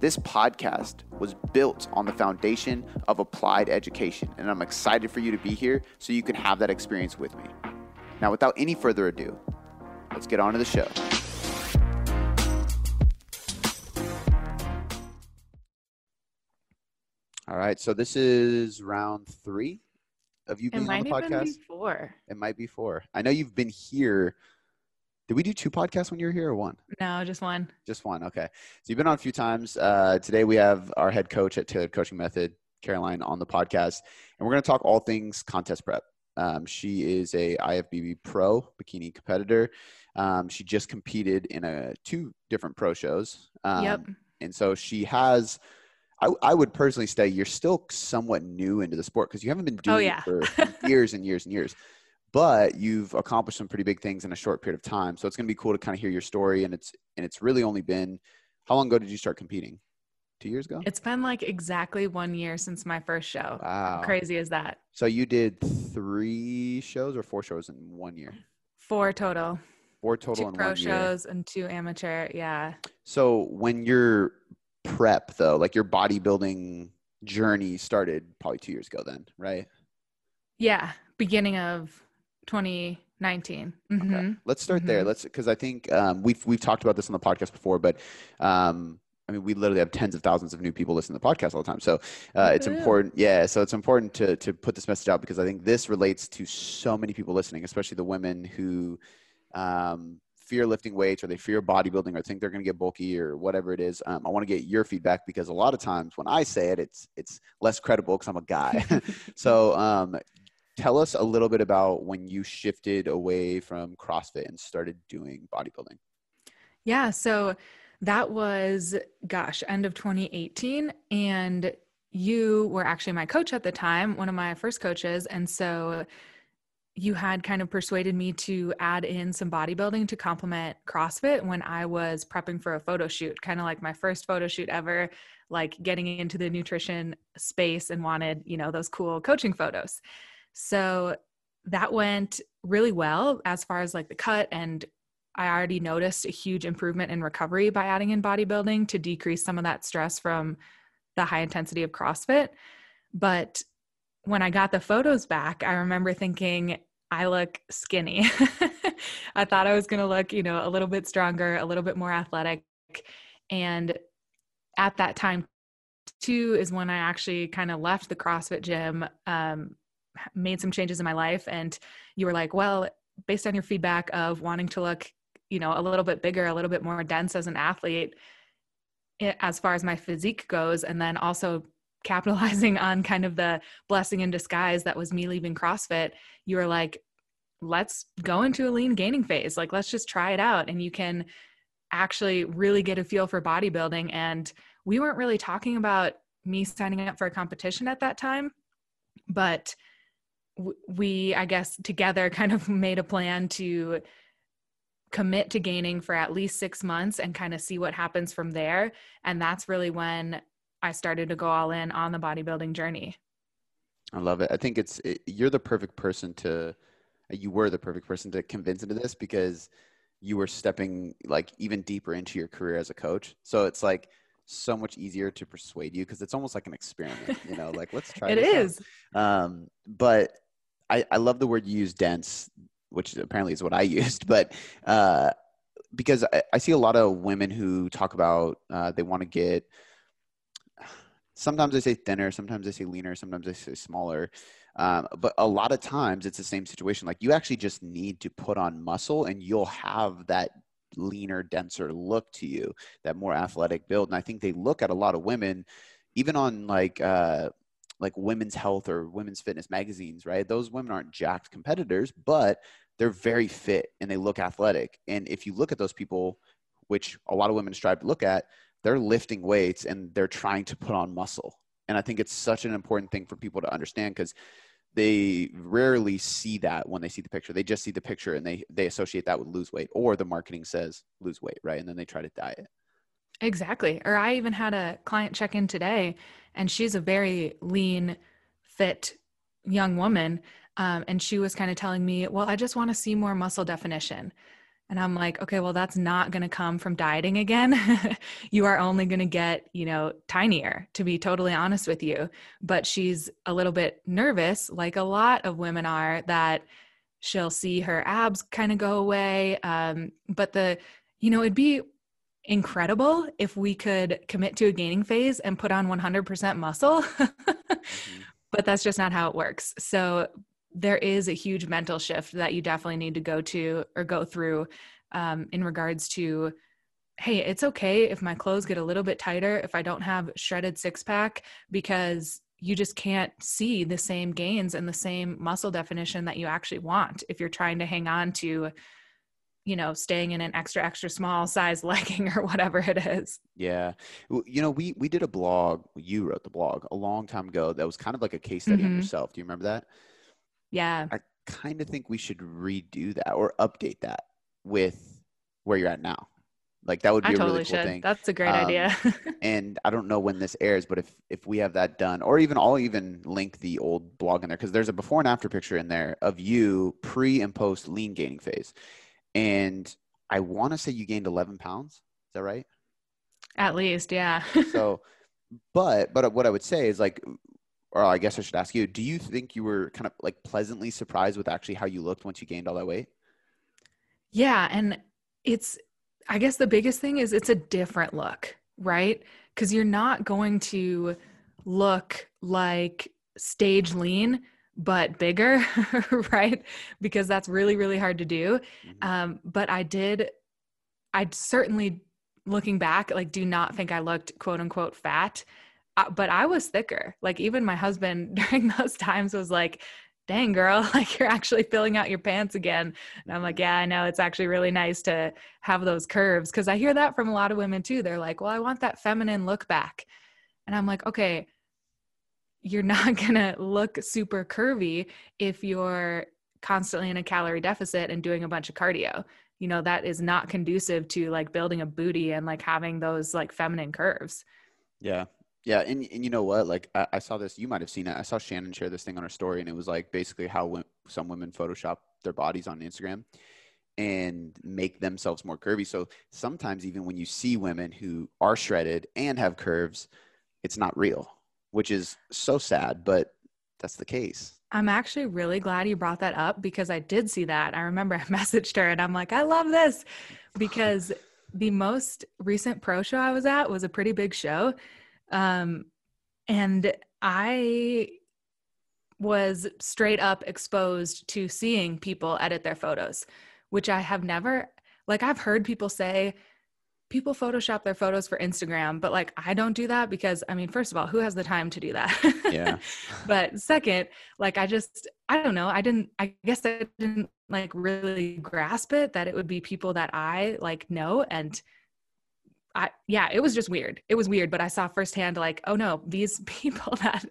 This podcast was built on the foundation of applied education, and I'm excited for you to be here so you can have that experience with me. Now, without any further ado, let's get on to the show. All right, so this is round three of you being on might the podcast. be four. It might be four. I know you've been here. Did we do two podcasts when you were here or one? No, just one. Just one. Okay. So you've been on a few times. Uh, today we have our head coach at Tailored Coaching Method, Caroline, on the podcast, and we're going to talk all things contest prep. Um, she is a IFBB pro bikini competitor. Um, she just competed in a two different pro shows. Um, yep. And so she has. I, I would personally say you're still somewhat new into the sport because you haven't been doing Oh, yeah. it for years and years and years but you've accomplished some pretty big things in a short period of time. So it's going to be cool to kind of hear your story. And it's and it's really only been how long ago did you start competing? Two years ago. It's been like exactly one year since my first show. Wow. How crazy is that? So you did three shows or four shows in one year? Four total. Four total two in pro one year. shows and two amateur. Yeah. So when your prep though, like your bodybuilding journey started probably two years ago, then right? Yeah. Beginning of 2019. Okay. hmm Let's start there. Mhm. Let's because I think um, we've we've talked about this on the podcast before, but um, I mean we literally have tens of thousands of new people listen to the podcast all the time. So uh, it's Woohoo. important, yeah. So it's important to to put this message out because I think this relates to so many people listening, especially the women who um, fear lifting weights or they fear bodybuilding or think they're going to get bulky or whatever it is. Um, I want to get your feedback because a lot of times when I say it, it's it's less credible because I'm a guy. so um, tell us a little bit about when you shifted away from CrossFit and started doing bodybuilding. Yeah. So that was, gosh, end of 2018. And you were actually my coach at the time, one of my first coaches. And so you had kind of persuaded me to add in some bodybuilding to complement CrossFit when I was prepping for a photo shoot, kind of like my first photo shoot ever, like getting into the nutrition space and wanted, you know, those cool coaching photos. So that went really well as far as like the cut and I already noticed a huge improvement in recovery by adding in bodybuilding to decrease some of that stress from the high intensity of CrossFit. But when I got the photos back, I remember thinking, I look skinny. I thought I was going to look, you know, a little bit stronger, a little bit more athletic. And at that time, too, is when I actually kind of left the CrossFit gym, um, made some changes in my life. And you were like, well, based on your feedback of wanting to look, you know, a little bit bigger, a little bit more dense as an athlete, as far as my physique goes, and then also capitalizing on kind of the blessing in disguise that was me leaving CrossFit, you were like, let's go into a lean gaining phase. Like, let's just try it out. And you can actually really get a feel for bodybuilding. And we weren't really talking about me signing up for a competition at that time, but we, I guess, together kind of made a plan to commit to gaining for at least six months and kind of see what happens from there. And that's really when I started to go all in on the bodybuilding journey. I love it. I think it's it, you're the perfect person to you were the perfect person to convince into this because you were stepping like even deeper into your career as a coach. So it's like so much easier to persuade you because it's almost like an experiment, you know, like let's try It this out. Um, but I, I love the word you use dense, which apparently is what I used, but uh, because I, I see a lot of women who talk about uh, they want to get sometimes they say thinner, sometimes they say leaner, sometimes they say smaller. Um, but a lot of times it's the same situation. Like you actually just need to put on muscle and you'll have that leaner, denser look to you, that more athletic build. And I think they look at a lot of women, even on like, uh, like women's health or women's fitness magazines, right? Those women aren't jacked competitors, but they're very fit and they look athletic. And if you look at those people, which a lot of women strive to look at, they're lifting weights and they're trying to put on muscle. And I think it's such an important thing for people to understand because they rarely see that when they see the picture. They just see the picture and they they associate that with lose weight or the marketing says lose weight, right? And then they try to diet. Exactly. Or I even had a client check in today and she's a very lean, fit young woman. Um, and she was kind of telling me, well, I just want to see more muscle definition. And I'm like, okay, well, that's not going to come from dieting again. you are only going to get, you know, tinier, to be totally honest with you. But she's a little bit nervous, like a lot of women are, that she'll see her abs kind of go away. Um, but the, you know, it'd be incredible if we could commit to a gaining phase and put on 100% muscle. mm-hmm. But that's just not how it works. So there is a huge mental shift that you definitely need to go to or go through um, in regards to hey it's okay if my clothes get a little bit tighter if i don't have shredded six pack because you just can't see the same gains and the same muscle definition that you actually want if you're trying to hang on to you know staying in an extra extra small size legging or whatever it is yeah you know we we did a blog you wrote the blog a long time ago that was kind of like a case study mm-hmm. on yourself do you remember that yeah. I kind of think we should redo that or update that with where you're at now. Like that would be I a totally really cool should. thing. That's a great um, idea. and I don't know when this airs, but if if we have that done, or even I'll even link the old blog in there because there's a before and after picture in there of you pre and post lean gaining phase, and I want to say you gained 11 pounds. Is that right? At least, yeah. so, but but what I would say is like or I guess I should ask you, do you think you were kind of like pleasantly surprised with actually how you looked once you gained all that weight? Yeah. And it's, I guess the biggest thing is it's a different look, right? Because you're not going to look like stage lean, but bigger, right? Because that's really, really hard to do. Mm-hmm. Um, but I did, I certainly, looking back, like, do not think I looked quote unquote fat but I was thicker. Like even my husband during those times was like, dang girl, like you're actually filling out your pants again. And I'm like, yeah, I know it's actually really nice to have those curves. Cause I hear that from a lot of women too. They're like, well, I want that feminine look back. And I'm like, okay, you're not gonna look super curvy if you're constantly in a calorie deficit and doing a bunch of cardio. You know, that is not conducive to like building a booty and like having those like feminine curves. Yeah, yeah, and and you know what? Like I, I, saw this. You might have seen it. I saw Shannon share this thing on her story, and it was like basically how w- some women Photoshop their bodies on Instagram and make themselves more curvy. So sometimes even when you see women who are shredded and have curves, it's not real, which is so sad, but that's the case. I'm actually really glad you brought that up because I did see that. I remember I messaged her and I'm like, I love this because the most recent pro show I was at was a pretty big show um, and I was straight up exposed to seeing people edit their photos, which I have never, like, I've heard people say, people Photoshop their photos for Instagram, but like I don't do that because I mean, first of all, who has the time to do that? Yeah. but second, like I just I don't know, I didn't I guess I didn't like really grasp it that it would be people that I like know and I yeah, it was just weird. It was weird, but I saw firsthand like, oh no, these people that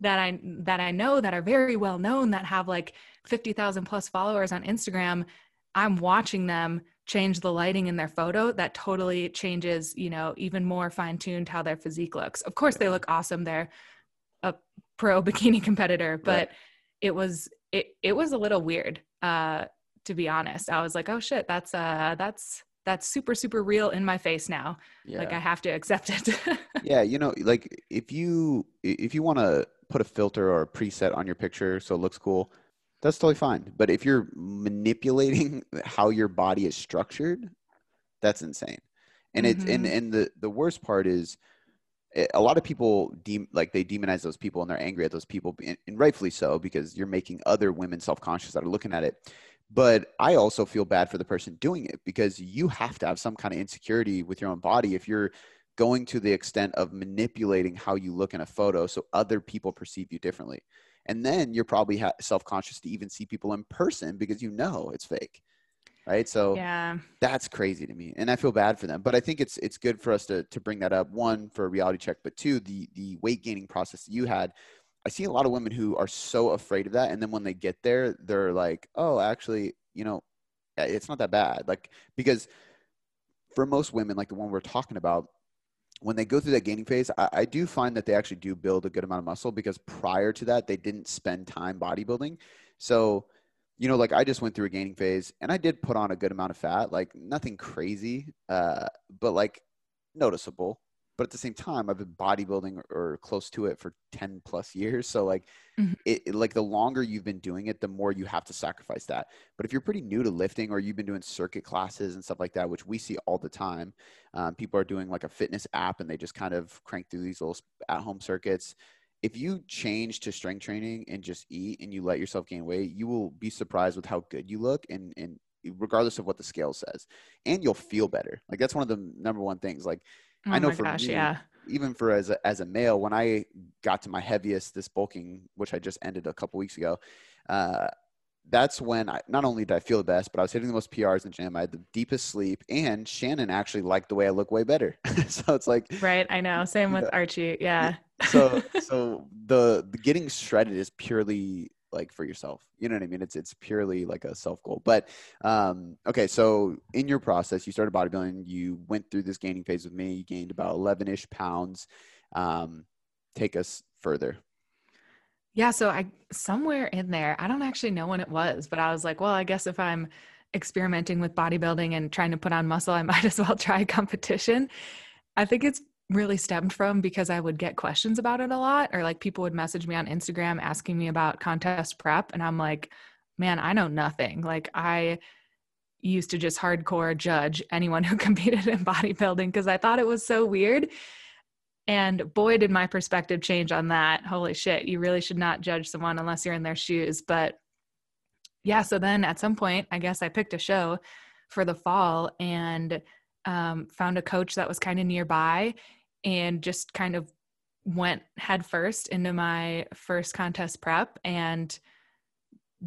that I that I know that are very well known that have like 50,000 plus followers on Instagram, I'm watching them change the lighting in their photo that totally changes, you know, even more fine-tuned how their physique looks. Of course they look awesome. They're a pro bikini competitor, but right. it was it it was a little weird uh to be honest. I was like, "Oh shit, that's uh that's that's super super real in my face now yeah. like i have to accept it yeah you know like if you if you want to put a filter or a preset on your picture so it looks cool that's totally fine but if you're manipulating how your body is structured that's insane and mm-hmm. it's and mm-hmm. and the the worst part is eh, a lot of people de- like they demonize those people and they're angry at those people and, and rightfully so because you're making other women self-conscious that are looking at it but I also feel bad for the person doing it because you have to have some kind of insecurity with your own body if you're going to the extent of manipulating how you look in a photo so other people perceive you differently. And then you're probably ha- self conscious to even see people in person because you know it's fake. right? So yeah, that's crazy to me, and I feel bad for them. But I think it's it's good for us to to bring that up. One for a reality check, but two the the weight gaining process that you had. I see a lot of women who are so afraid of that, and then when they get there, they're like, "Oh, actually, you know, eh, it's not that bad." Like because for most women, like the one we're talking about, when they go through that gaining phase, I, I, do find that they actually do build a good amount of muscle because prior to that, they didn't spend time bodybuilding. So, you know, like I just went through a gaining phase and I did put on a good amount of fat, like nothing crazy, uh, but like noticeable but at the same time i've been bodybuilding or close to it for 10 plus years. So like mm-hmm. it, it, like the longer you've been doing it the more you have to sacrifice that. But if you're pretty new to lifting or you've been doing circuit classes and stuff like that which we see all the time um, people are doing like a fitness app and they just kind of crank through these little at home circuits. If you change to strength training and just eat and you let yourself gain weight you will be surprised with how good you look and and regardless of what the scale says. And you'll feel better. Like that's one of the number one things. Like Oh I know for gosh, me, yeah. even for as a, as a male, when I got to my heaviest, this bulking, which I just ended a couple weeks ago, uh, that's when I not only did I feel the best, but I was hitting the most PRs in the gym. I had the deepest sleep, and Shannon actually liked the way I look way better. so it's like right. I know. Same with Archie. Yeah. so so the the getting shredded is purely like for yourself. You know what I mean? It's it's purely like a self goal. But um, okay, so in your process, you started bodybuilding. You went through this gaining phase with me. You gained about eleven ish pounds. Um, take us further. Yeah, so I somewhere in there, I don't actually know when it was, but I was like, well, I guess if I'm experimenting with bodybuilding and trying to put on muscle, I might as well try competition. I think it's really stemmed from because I would get questions about it a lot, or like people would message me on Instagram asking me about contest prep. And I'm like, man, I know nothing. Like, I used to just hardcore judge anyone who competed in bodybuilding because I thought it was so weird. And boy, did my perspective change on that. Holy shit, you really should not judge someone unless you're in their shoes. But yeah, so then at some point, I guess I picked a show for the fall and um, found a coach that was kind of nearby and just kind of went headfirst into my first contest prep and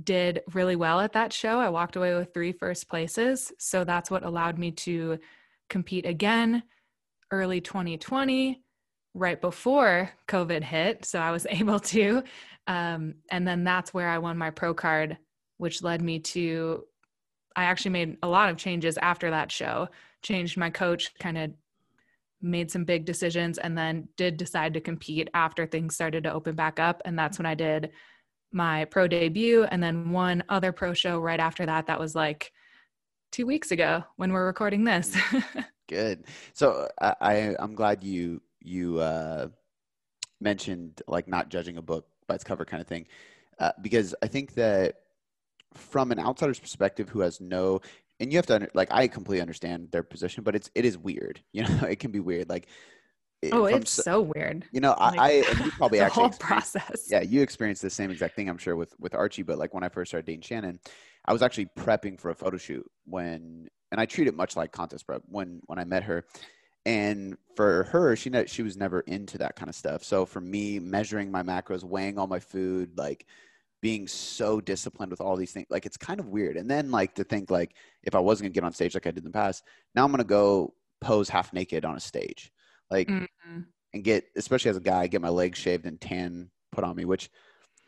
did really well at that show. I walked away with three first places. So that's what allowed me to compete again early 2020, right before COVID hit. So I was able to. Um, and then that's where I won my pro card, which led me to, I actually made a lot of changes after that show, changed my coach, kind of made some big decisions and then did decide to compete after things started to open back up. And that's when i did my pro debut and then one other pro show right after that. That was like two weeks ago when we're recording this. Good. So I, I i'm glad you you uh mentioned like not judging a book by its cover kind of thing uh, because i think that from an outsider's perspective who has no and you have to like I completely understand their position, but it's it is weird. You know, it can be weird. Like eh, oh, it's so weird. You know, like, I, I you probably the actually whole process. Yeah, you experienced the same exact thing, I'm sure, with with Archie. But like when I first started dating Shannon, I was actually prepping for a photo shoot when, and I treat it much like contest prep when when I met her. And for her, she she was never into that kind of stuff. So for me, measuring my macros, weighing all my food, like being so disciplined with all these things like it's kind of weird. And then like to think like if i wasn't gonna get on stage like i did in the past now i'm gonna go pose half naked on a stage like mm-hmm. and get especially as a guy get my legs shaved and tan put on me which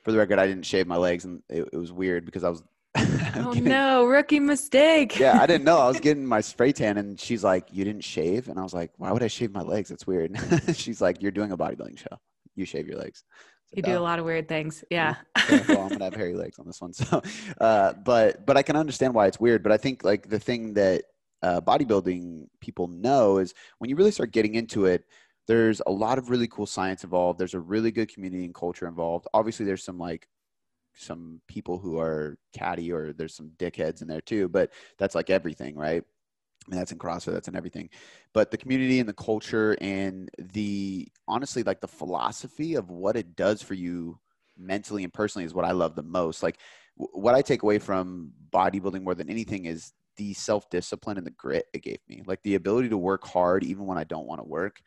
for the record i didn't shave my legs and it, it was weird because i was oh getting, no rookie mistake. Yeah i didn't know. I was getting my spray tan and she's like you didn't shave? And i was like why would i shave my legs? That's weird. She's like you're doing a bodybuilding show. You shave your legs you do a lot of weird things. Yeah. well, I'm gonna have hairy legs on this one. So, uh, but but I can understand why it's weird. But I think like the thing that uh, bodybuilding people know is when you really start getting into it, there's a lot of really cool science involved. There's a really good community and culture involved. Obviously, there's some like some people who are catty or there's some dickheads in there too. But that's like everything, right? Mean, that's in CrossFit, that's in everything. But the community and the culture and the honestly, like the philosophy of what it does for you mentally and personally is what I love the most. Like, w- what I take away from bodybuilding more than anything is the self discipline and the grit it gave me. Like, the ability to work hard even when I don't want to work.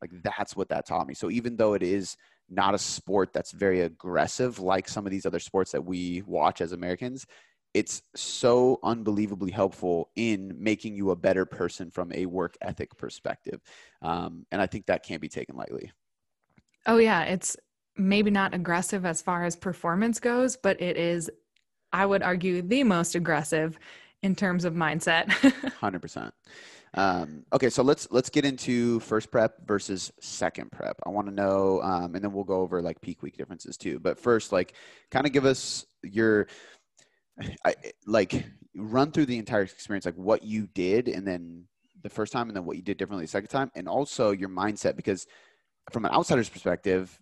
Like, that's what that taught me. So, even though it is not a sport that's very aggressive like some of these other sports that we watch as Americans, it's so unbelievably helpful in making you a better person from a work ethic perspective. Um, and I think that can't be taken lightly. Oh, yeah. It's maybe not aggressive as far as performance goes, but it is, I would argue, the most aggressive in terms of mindset. 100%. Um, okay, so let's let's get into first prep versus second prep. I want to know, um, and then we'll go over like peak week differences too. But first, like, kind of give us your, I, like, run through the entire experience, like what you did, and then the first time, and then what you did differently the second time, and also your mindset, because from an outsider's perspective,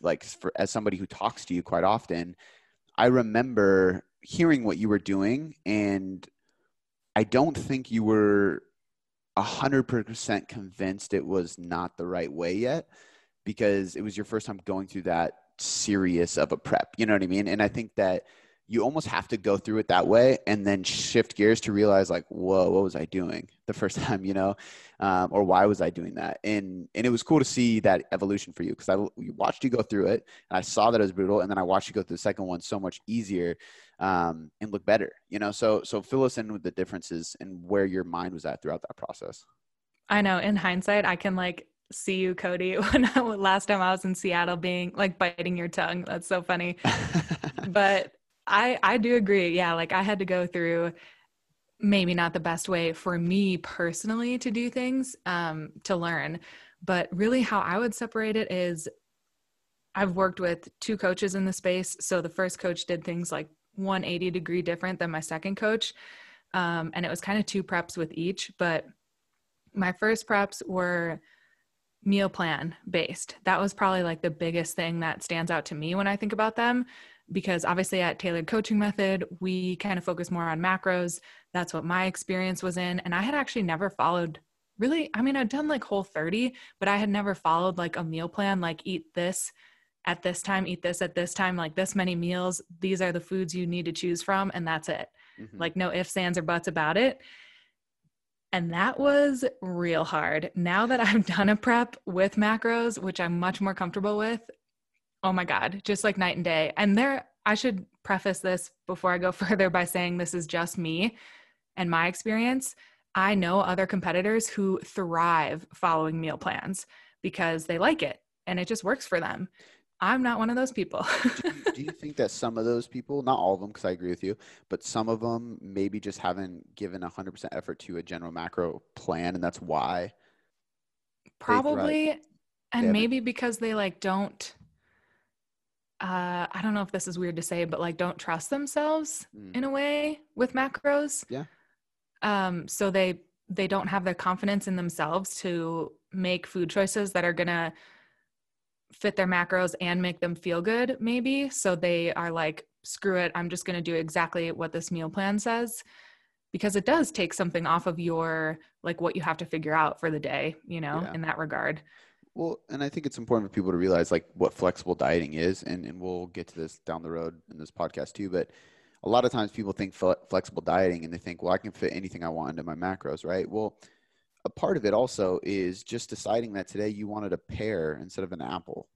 like for as somebody who talks to you quite often, I remember hearing what you were doing and I don't think you were a 100% convinced it was not the right way yet because it was your first time going through that serious of a prep. You know what I mean? And I think that you almost have to go through it that way and then shift gears to realize like whoa what was i doing the first time you know um, or why was i doing that and and it was cool to see that evolution for you because i watched you go through it and i saw that it was brutal and then i watched you go through the second one so much easier um, and look better you know so so fill us in with the differences and where your mind was at throughout that process i know in hindsight i can like see you, Cody, when I, last time I was in Seattle being like biting your tongue. That's so funny. but I I do agree. Yeah, like I had to go through maybe not the best way for me personally to do things um, to learn, but really how I would separate it is I've worked with two coaches in the space. So the first coach did things like 180 degree different than my second coach. Um, and it was kind of two preps with each, but my first preps were meal plan based. That was probably like the biggest thing that stands out to me when I think about them because obviously at Tailored Coaching Method, we kind of focus more on macros. That's what my experience was in. And I had actually never followed really, I mean, I'd done like Whole30, but I had never followed like a meal plan, like eat this at this time, eat this at this time, like this many meals. These are the foods you need to choose from, and that's it. Mm-hmm. Like no ifs, ands, or buts about it. And that was real hard. Now that I've done a prep with macros, which I'm much more comfortable with, Oh my God, just like night and day. And there, I should preface this before I go further by saying this is just me and my experience. I know other competitors who thrive following meal plans because they like it and it just works for them. I'm not one of those people. do, you, do, you, think that some of those people, not all of them, because I agree with you, but some of them maybe just haven't given 100% effort to a general macro plan, and that's why? Probably. And maybe because they like don't uh, I don't know if this is weird to say, but like don't trust themselves mm. in a way with macros. Yeah. Um, so they they don't have the confidence in themselves to make food choices that are gonna fit their macros and make them feel good, maybe. So they are like, screw it, I'm just gonna do exactly what this meal plan says. Because it does take something off of your like what you have to figure out for the day, you know, yeah. in that regard. Well, and I think it's important for people to realize like what flexible dieting is, and, and we'll get to this down the road in this podcast too. But a lot of times people think flexible dieting and they think, well, I can fit anything I want into my macros, right? Well, a part of it also is just deciding that today you wanted a pear instead of an apple,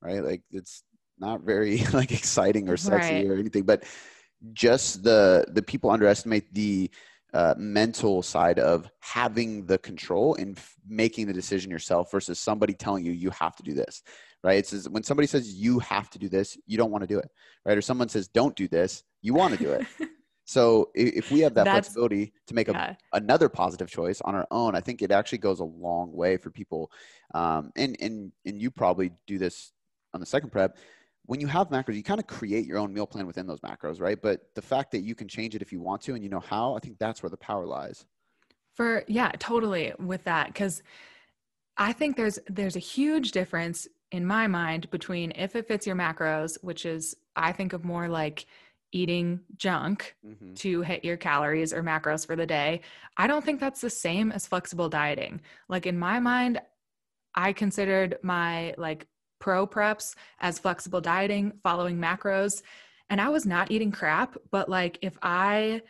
right? Like it's not very like exciting or sexy right. or anything, but just the the people underestimate the uh, mental side of having the control and f- making the decision yourself versus somebody telling you you have to do this right? It's when somebody says you have to do this you don't want to do it right? Or someone says don't do this you want to do it. So if we have that That's, flexibility to make a, yeah. another positive choice on our own i think it actually goes a long way for people um, and and and you probably do this on the second prep when you have macros, you kind of create your own meal plan within those macros, right? But the fact that you can change it if you want to and you know how, I think that's where the power lies. For yeah, totally with that cuz I think there's there's a huge difference in my mind between if it fits your macros, which is I think of more like eating junk mm-hmm. to hit your calories or macros for the day. I don't think that's the same as flexible dieting. Like in my mind, I considered my like pro preps as flexible dieting, following macros. And I was not eating crap, but like if I,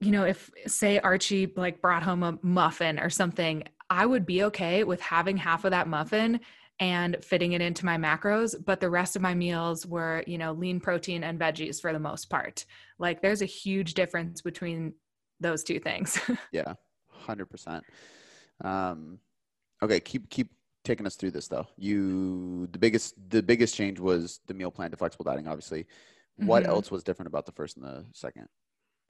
you know, if say Archie like brought home a muffin or something, I would be okay with having half of that muffin and fitting it into my macros but the rest of my meals were you know lean protein and veggies for the most part. Like there's a huge difference between those two things. Yeah 100% um, okay keep keep taking us through this though. You the biggest the biggest change was the meal plan to flexible dieting obviously. What mm-hmm. else was different about the first and the second?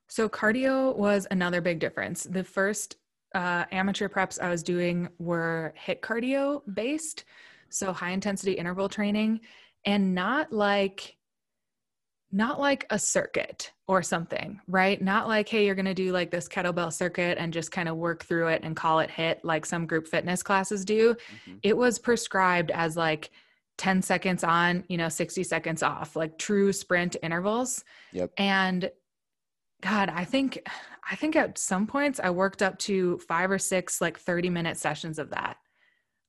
So cardio was another big difference. The first uh, amateur preps i was doing were HIIT cardio based so high intensity interval training and not like not like a circuit or something, right? Not like, hey, you're going to do like this kettlebell circuit and just kind of work through it and call it HIIT like some group fitness classes do. Mm-hmm. It was prescribed as like 10 seconds on, you know, 60 seconds off, like true sprint intervals. Yep. And God, I think I think at some points I worked up to 5 or 6 like 30 minute sessions of that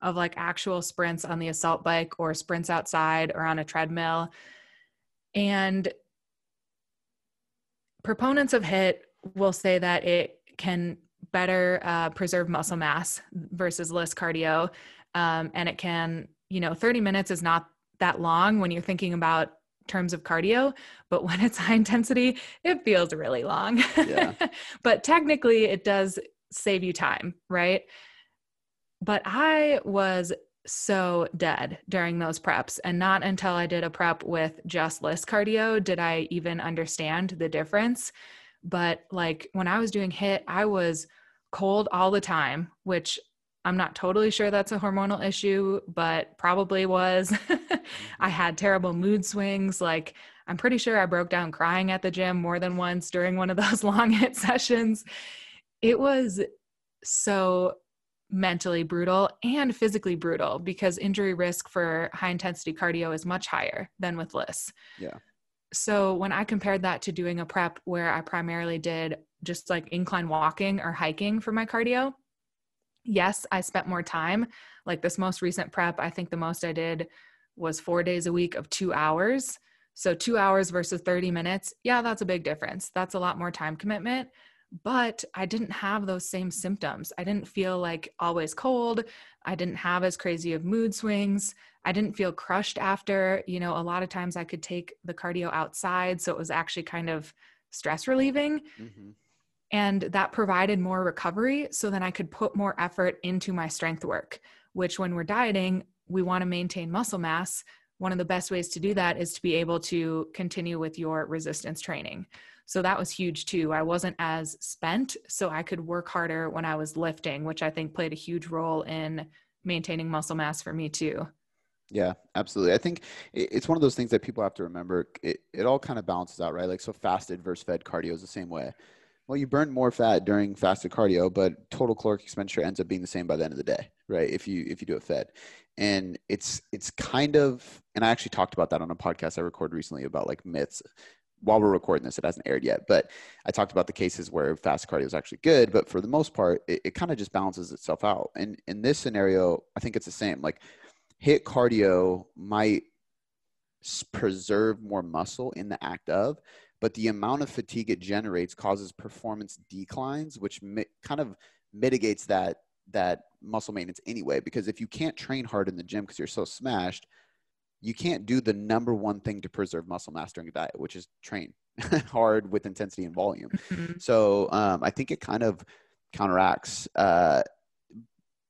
of like actual sprints on the assault bike or sprints outside or on a treadmill. And proponents of HIIT will say that it can better uh, preserve muscle mass versus less cardio. Um, and it can, you know, 30 minutes is not that long when you're thinking about terms of cardio, but when it's high intensity, it feels really long. Yeah. but technically, it does save you time, right? But I was so dead during those preps. And not until I did a prep with just LISS cardio did I even understand the difference. But like when I was doing HIIT, I was cold all the time, which I'm not totally sure that's a hormonal issue, but probably was. I mm-hmm. had terrible mood swings. Like, I'm pretty sure I broke down crying at the gym more than once during one of those long HIIT sessions. It was so mentally brutal and physically brutal because injury risk for high intensity cardio is much higher than with LISS. Yeah. So when I compared that to doing a prep where I primarily did just like incline walking or hiking for my cardio, yes, I spent more time. Like this most recent prep, I think the most I did was four days a week of two hours. So two hours versus 30 minutes. Yeah, that's a big difference. That's a lot more time commitment but I didn't have those same symptoms. I didn't feel like always cold. I didn't have as crazy of mood swings. I didn't feel crushed after. You know, a lot of times I could take the cardio outside. So it was actually kind of stress relieving. Mm-hmm. And that provided more recovery. So then I could put more effort into my strength work, which when we're dieting, we want to maintain muscle mass. One of the best ways to do that is to be able to continue with your resistance training. So that was huge too. I wasn't as spent, so I could work harder when I was lifting, which I think played a huge role in maintaining muscle mass for me too. Yeah, absolutely. I think it's one of those things that people have to remember. It, it all kind of balances out, right? Like, so fasted versus fed cardio is the same way. Well, you burn more fat during fasted cardio, but total caloric expenditure ends up being the same by the end of the day, right? If you if you do it fed, and it's it's kind of, and I actually talked about that on a podcast I recorded recently about like myths while we're recording this, it hasn't aired yet, but I talked about the cases where fast cardio is actually good, but for the most part, it, it kind of just balances itself out. And in this scenario, I think it's the same. Like HIIT cardio might preserve more muscle in the act of, but the amount of fatigue it generates causes performance declines, which mi- kind of mitigates that that muscle maintenance anyway. Because if you can't train hard in the gym because you're so smashed, you can't do the number one thing to preserve muscle mass during a diet, which is train hard with intensity and volume. Mm-hmm. So um, I think it kind of counteracts. Uh,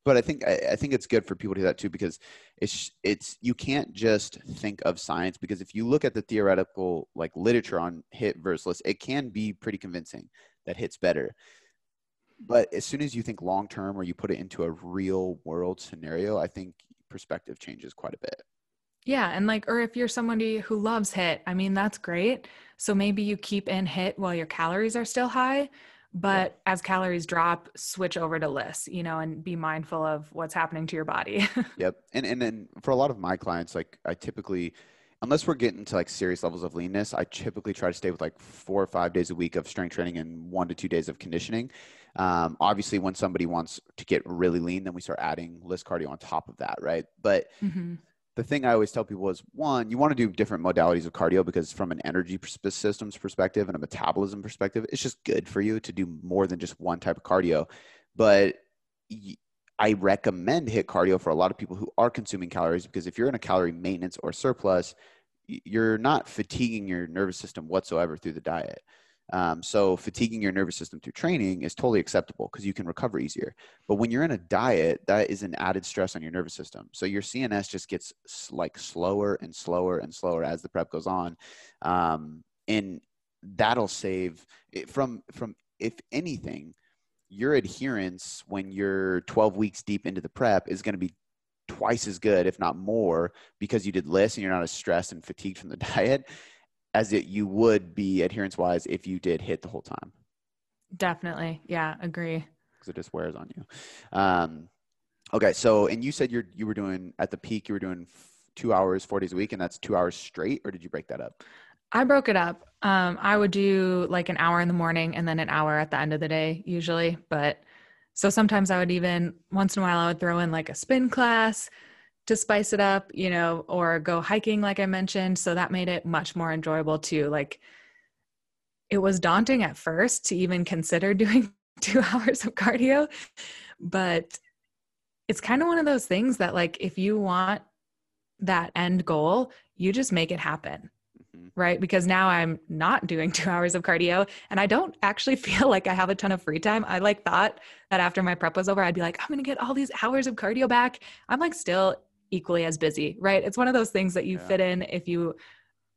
but I think I, I, think it's good for people to do that too because it's it's you can't just think of science because if you look at the theoretical like literature on HIIT versus LISS, it can be pretty convincing that HIIT's better. But as soon as you think long term or you put it into a real world scenario, I think perspective changes quite a bit. Yeah. And like, or if you're somebody who loves HIIT, I mean, that's great. So maybe you keep in HIIT while your calories are still high. But yeah. as calories drop, switch over to LISS, you know, and be mindful of what's happening to your body. yep. And and then for a lot of my clients, like I typically unless we're getting to like serious levels of leanness, I typically try to stay with like four or five days a week of strength training and one to two days of conditioning. Um, obviously, when somebody wants to get really lean, then we start adding LISS cardio on top of that, right? But mm-hmm the thing I always tell people is one, you want to do different modalities of cardio because from an energy systems perspective and a metabolism perspective, it's just good for you to do more than just one type of cardio. But I recommend HIIT cardio for a lot of people who are consuming calories because if you're in a calorie maintenance or surplus, you're not fatiguing your nervous system whatsoever through the diet. Um, so fatiguing your nervous system through training is totally acceptable because you can recover easier. But when you're in a diet, that is an added stress on your nervous system. So your CNS just gets like slower and slower and slower as the prep goes on, um, and that'll save from from if anything, your adherence when you're 12 weeks deep into the prep is going to be twice as good, if not more, because you did less and you're not as stressed and fatigued from the diet as it you would be adherence wise if you did HIIT the whole time. Definitely. Yeah, agree. Because it just wears on you. Um, okay, so and you said you're you were doing at the peak you were doing two hours four days a week, and that's two hours straight, or did you break that up? I broke it up. Um, I would do like an hour in the morning and then an hour at the end of the day usually, but so sometimes I would even once in a while I would throw in like a spin class to spice it up, you know, or go hiking, like I mentioned. So that made it much more enjoyable too. Like it was daunting at first to even consider doing two hours of cardio, but it's kind of one of those things that, like, if you want that end goal, you just make it happen. Mm-hmm. Right. Because now I'm not doing two hours of cardio and I don't actually feel like I have a ton of free time. I like thought that after my prep was over, I'd be like, I'm going to get all these hours of cardio back. I'm like still equally as busy, right? It's one of those things that you yeah. fit in if you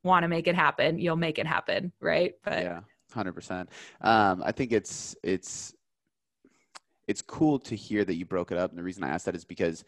want to make it happen, you'll make it happen, right? But yeah, hundred um, percent. I think it's it's it's cool to hear that you broke it up, and the reason I asked that is because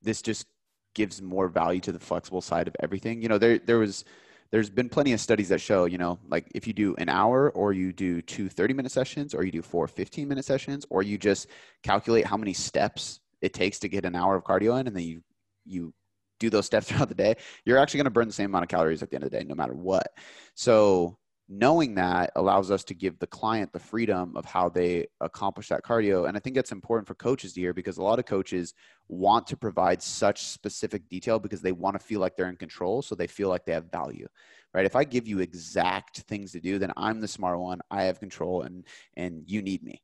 this just gives more value to the flexible side of everything. You know, there there was there's been plenty of studies that show, you know, like if you do an hour or you do two 30 minute sessions or you do four 15 minute sessions or you just calculate how many steps it takes to get an hour of cardio in and then you you do those steps throughout the day, you're actually going to burn the same amount of calories at the end of the day, no matter what. So knowing that allows us to give the client the freedom of how they accomplish that cardio. And I think that's important for coaches to hear because a lot of coaches want to provide such specific detail because they want to feel like they're in control. So they feel like they have value, right? If I give you exact things to do, then I'm the smart one. I have control and, and you need me.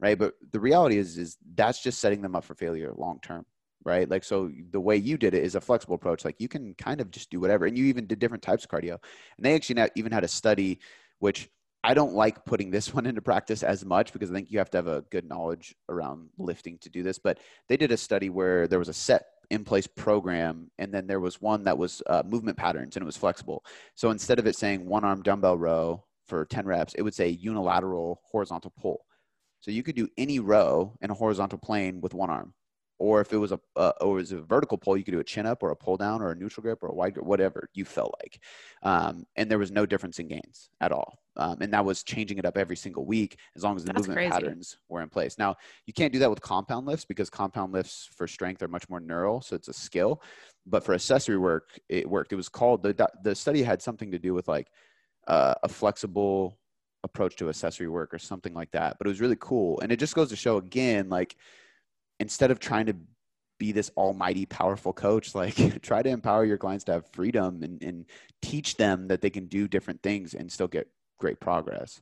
Right. But the reality is, is that's just setting them up for failure long term right? Like, so the way you did it is a flexible approach. Like, you can kind of just do whatever. And you even did different types of cardio. And they actually now even had a study, which I don't like putting this one into practice as much because I think you have to have a good knowledge around lifting to do this. But they did a study where there was a set in place program, and then there was one that was uh, movement patterns and it was flexible. So instead of it saying one arm dumbbell row for 10 reps, it would say unilateral horizontal pull. So you could do any row in a horizontal plane with one arm or if it was a uh, or it was a vertical pull, you could do a chin up or a pull down or a neutral grip or a wide grip, whatever you felt like. Um, and there was no difference in gains at all. Um, and that was changing it up every single week as long as the That's movement crazy. patterns were in place. Now you can't do that with compound lifts because compound lifts for strength are much more neural, so it's a skill. But for accessory work, it worked. It was called the the study had something to do with like uh, a flexible approach to accessory work or something like that. But it was really cool, and it just goes to show again like instead of trying to be this almighty powerful coach like try to empower your clients to have freedom and, and teach them that they can do different things and still get great progress.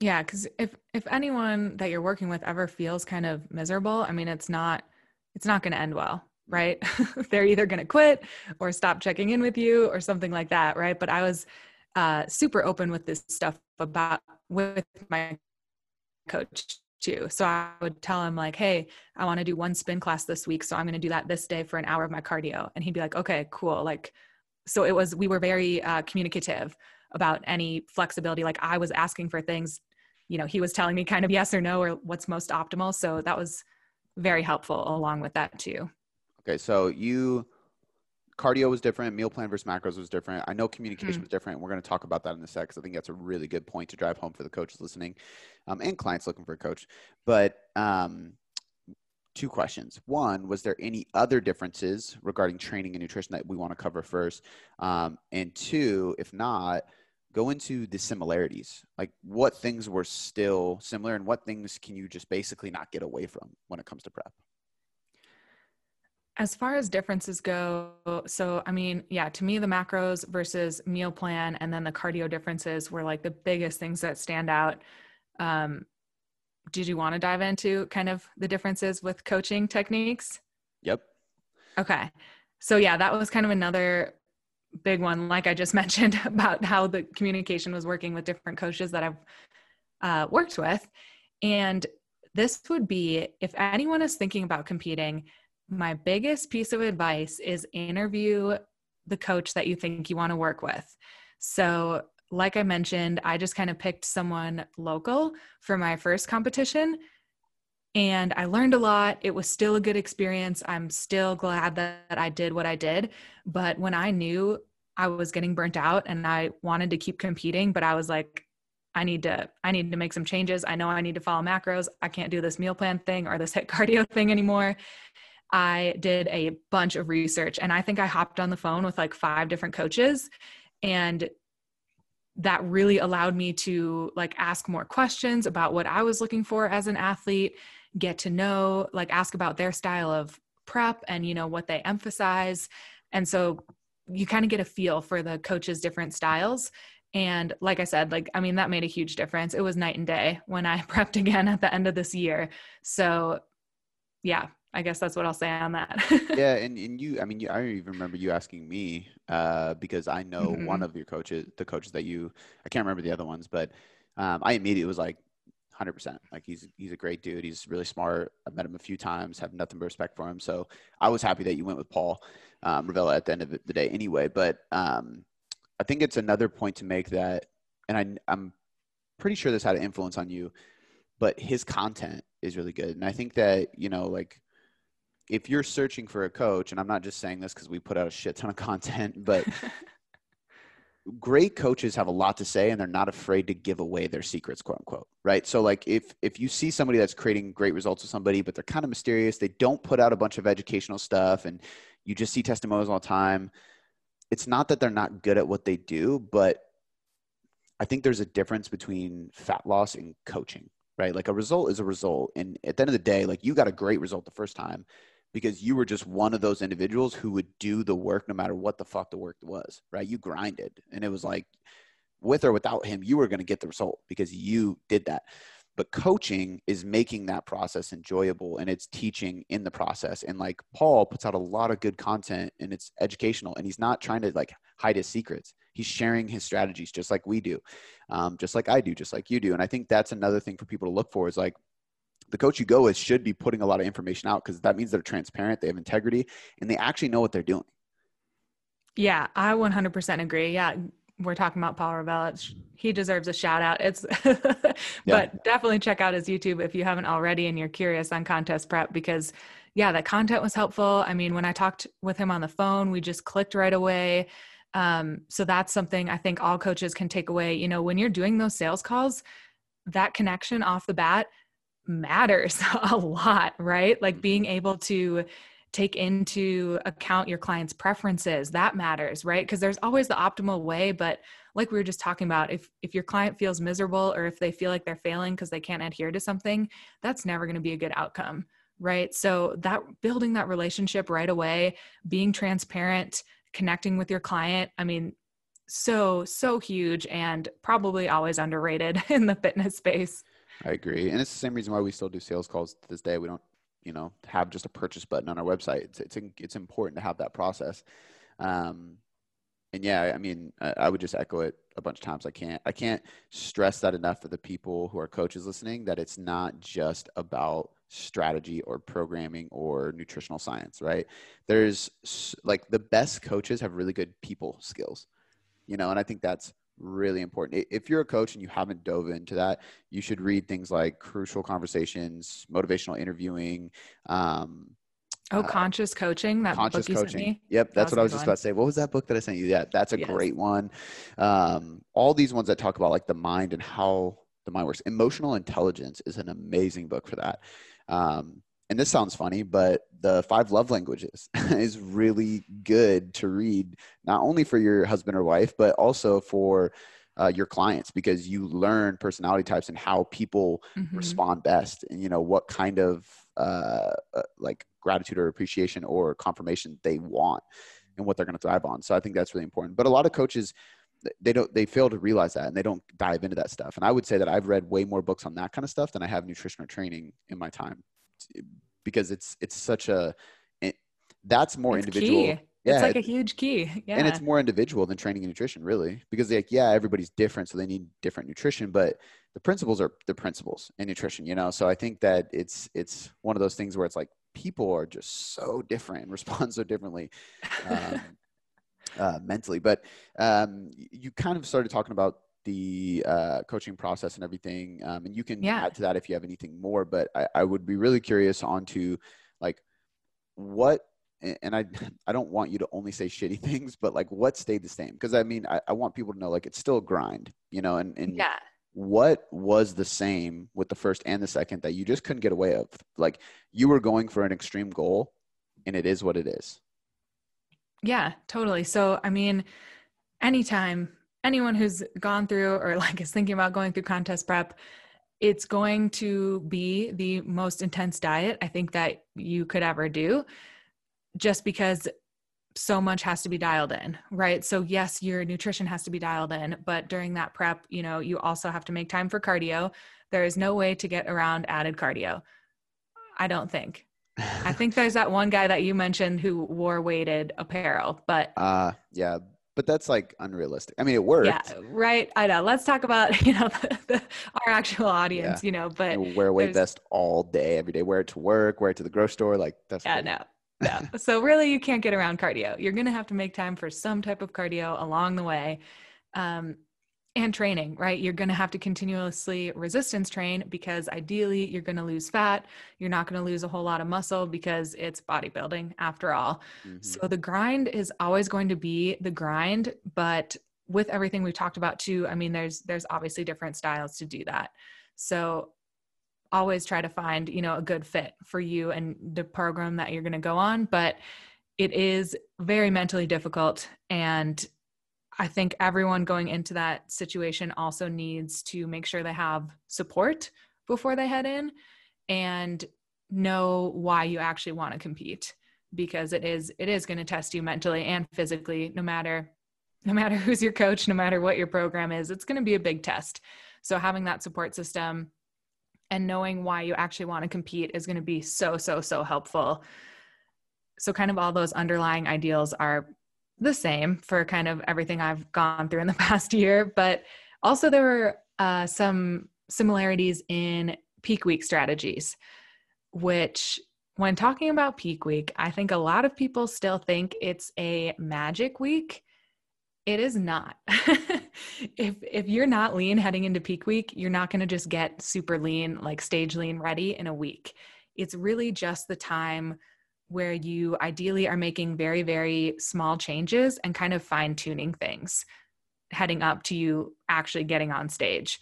Yeah because if if anyone that you're working with ever feels kind of miserable i mean it's not it's not going to end well right? They're either going to quit or stop checking in with you or something like that right? But i was uh, super open with this stuff about with my coach too. So I would tell him like, "Hey, I want to do one spin class this week, so I'm going to do that this day for an hour of my cardio." And he'd be like, "Okay, cool." Like so it was we were very uh, communicative about any flexibility like I was asking for things, you know, he was telling me kind of yes or no or what's most optimal. So that was very helpful along with that too. Okay, so you cardio was different meal plan versus macros was different. I know communication mm-hmm. was different. We're going to talk about that in a sec because i think that's a really good point to drive home for the coaches listening um, and clients looking for a coach. But um, two questions. One was there any other differences regarding training and nutrition that we want to cover first? Um, and two if not go into the similarities. Like what things were still similar and what things can you just basically not get away from when it comes to prep as far as differences go, so I mean, yeah, to me, the macros versus meal plan and then the cardio differences were like the biggest things that stand out. Um, did you want to dive into kind of the differences with coaching techniques? Yep. Okay. So yeah, that was kind of another big one, like I just mentioned about how the communication was working with different coaches that I've uh, worked with. And this would be if anyone is thinking about competing, my biggest piece of advice is interview the coach that you think you want to work with. So, like I mentioned, I just kind of picked someone local for my first competition and I learned a lot. It was still a good experience. I'm still glad that I did what I did. But when I knew I was getting burnt out and I wanted to keep competing, but I was like, I need to I need to make some changes. I know I need to follow macros. I can't do this meal plan thing or this HIIT cardio thing anymore. I did a bunch of research and I think I hopped on the phone with like five different coaches and that really allowed me to like ask more questions about what I was looking for as an athlete, get to know, like ask about their style of prep and you know what they emphasize. And so you kind of get a feel for the coaches' different styles and like I said, like, I mean, that made a huge difference. It was night and day when I prepped again at the end of this year. So, yeah, I guess that's what I'll say on that. yeah. And, and you, I mean, you, I don't even remember you asking me uh, because I know mm-hmm. one of your coaches, the coaches that you, I can't remember the other ones, but um, I immediately was like, 100% like he's he's a great dude he's really smart i've met him a few times have nothing but respect for him so i was happy that you went with paul um, Revelia at the end of the day anyway but um, I think it's another point to make that, and I, I'm pretty sure this had an influence on you, but his content is really good. And I think that, you know, like if you're searching for a coach, and I'm not just saying this because we put out a shit ton of content, but great coaches have a lot to say and they're not afraid to give away their secrets quote unquote right so like if if you see somebody that's creating great results with somebody but they're kind of mysterious they don't put out a bunch of educational stuff and you just see testimonials all the time it's not that they're not good at what they do, but I think there's a difference between fat loss and coaching, right? Like a result is a result. And at the end of the day, like you got a great result the first time because you were just one of those individuals who would do the work no matter what the fuck the work was, right? You grinded. And it was like, with or without him, you were going to get the result because you did that but coaching is making that process enjoyable and it's teaching in the process and like paul puts out a lot of good content and it's educational and he's not trying to like hide his secrets he's sharing his strategies just like we do um, just like i do just like you do and i think that's another thing for people to look for is like the coach you go with should be putting a lot of information out because that means they're transparent they have integrity and they actually know what they're doing yeah i 100% agree yeah we're talking about Paul Revelia. He deserves a shout out. It's, but yeah. definitely check out his YouTube if you haven't already and you're curious on contest prep because, yeah, that content was helpful. I mean, when I talked with him on the phone, we just clicked right away. Um, so that's something I think all coaches can take away. You know, when you're doing those sales calls, that connection off the bat matters a lot, right? Like being mm-hmm. able to take into account your client's preferences that matters right? Because there's always the optimal way but like we were just talking about if if your client feels miserable or if they feel like they're failing because they can't adhere to something that's never going to be a good outcome right? So that building that relationship right away being transparent connecting with your client i mean so so huge and probably always underrated in the fitness space I agree. And it's the same reason why we still do sales calls to this day. We don't you know have just a purchase button on our website. It's it's it's important to have that process. Um, and yeah, I mean, I would just echo it a bunch of times. I can't I can't stress that enough for the people who are coaches listening that it's not just about strategy or programming or nutritional science, right? There's like the best coaches have really good people skills, you know, and I think that's really important. If you're a coach and you haven't dove into that, you should read things like Crucial Conversations, Motivational Interviewing. Um, oh, uh, Conscious Coaching. That conscious coaching. Sent me. Yep, that's that what I was just one. about to say. What was that book that I sent you? Yeah, that's a yes. great one. Um, all these ones that talk about like the mind and how the mind works. Emotional Intelligence is an amazing book for that. Um, and this sounds funny, but the five love languages is really good to read, not only for your husband or wife, but also for uh, your clients because you learn personality types and how people mm-hmm. respond best and you know what kind of uh, uh, like gratitude or appreciation or confirmation they want and what they're going to thrive on. So i think that's really important. But a lot of coaches they don't they fail to realize that and they don't dive into that stuff. And i would say that i've read way more books on that kind of stuff than i have nutrition or training in my time because it's it's such a it, that's more It's individual key. yeah it's like it- a huge key. Yeah. and it's more individual than training and nutrition really because like yeah everybody's different so they need different nutrition but the principles are the principles in nutrition you know so i think that it's it's one of those things where it's like people are just so different and respond so differently um, uh, mentally but um, you kind of started talking about the uh, coaching process and everything um, and you can Yeah. add to that if you have anything more but I, I would be really curious onto like what and I I don't want you to only say shitty things, but like what stayed the same? Because I mean, I, I want people to know like it's still a grind, you know, and, and yeah. what was the same with the first and the second that you just couldn't get away of? Like you were going for an extreme goal and it is what it is. Yeah, totally. So, I mean, anytime anyone who's gone through or like is thinking about going through contest prep, it's going to be the most intense diet I think that you could ever do just because so much has to be dialed in, right? So, yes, your nutrition has to be dialed in, but during that prep, you know, you also have to make time for cardio. There is no way to get around added cardio. I don't think. I think there's that one guy that you mentioned who wore weighted apparel, but uh yeah, but that's like unrealistic. I mean, it worked. yeah, right. I know. Let's talk about you know the, the, our actual audience, you know. But You wear a weight vest all day, every day. Wear it to work, wear it to the grocery store. Like that's yeah, no, no. so really, you can't get around cardio. You're gonna have to make time for some type of cardio along the way, um, and training. Right? You're gonna have to continuously resistance train because ideally, you're gonna lose fat. You're not gonna lose a whole lot of muscle because it's bodybuilding after all. Mhm. So the grind is always going to be the grind, but with everything we've talked about too, I mean there's there's obviously different styles to do that. So always try to find, you know, a good fit for you and the program that you're going to go on, but it is very mentally difficult and I think everyone going into that situation also needs to make sure they have support before they head in and know why you actually want to compete because it is it is going to test you mentally and physically no matter no matter who's your coach no matter what your program is it's going to be a big test. So having that support system and knowing why you actually want to compete is going to be so so so helpful. So kind of all those underlying ideals are the same for kind of everything I've gone through in the past year, but also there were uh, some similarities in peak week strategies, which when talking about peak week, I think a lot of people still think it's a magic week. It is not. if if you're not lean heading into peak week, you're not going to just get super lean, like stage lean ready in a week. It's really just the time where you ideally are making very very small changes and kind of fine tuning things heading up to you actually getting on stage.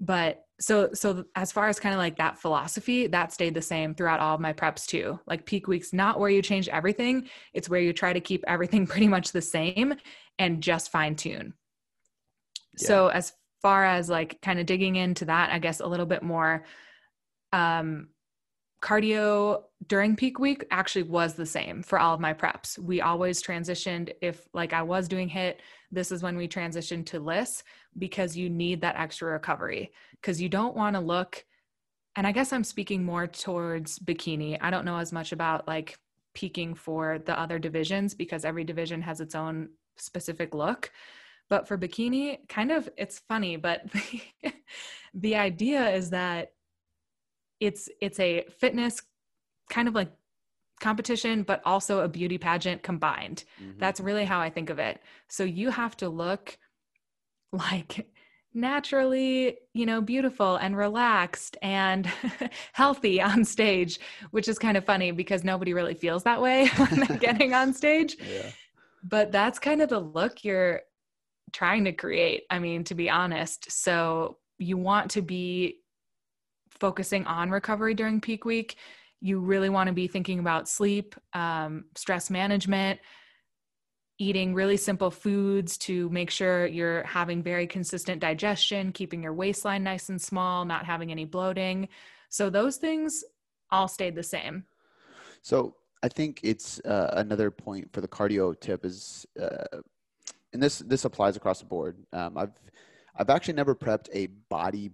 But so so as far as kind of like that philosophy, that stayed the same throughout all of my preps too. Like peak weeks not where you change everything, it's where you try to keep everything pretty much the same and just fine tune. So as far as like kind of digging into that, I guess a little bit more um cardio during peak week actually was the same for all of my preps. We always transitioned if like I was doing HIIT, this is when we transitioned to LISS because you need that extra recovery because you don't want to look and I guess I'm speaking more towards bikini. I don't know as much about like peaking for the other divisions because every division has its own specific look. But for bikini, kind of it's funny, but the idea is that it's it's a fitness kind of like competition but also a beauty pageant combined Mhm. that's really how i think of it so you have to look like naturally you know beautiful and relaxed and healthy on stage which is kind of funny because nobody really feels that way when they're getting on stage yeah. but that's kind of the look you're trying to create i mean to be honest so you want to be focusing on recovery during peak week you really want to be thinking about sleep um, stress management eating really simple foods to make sure you're having very consistent digestion keeping your waistline nice and small not having any bloating so those things all stayed the same So I think it's uh, another point for the cardio tip is uh, and this this applies across the board. Um, I've I've actually never prepped a body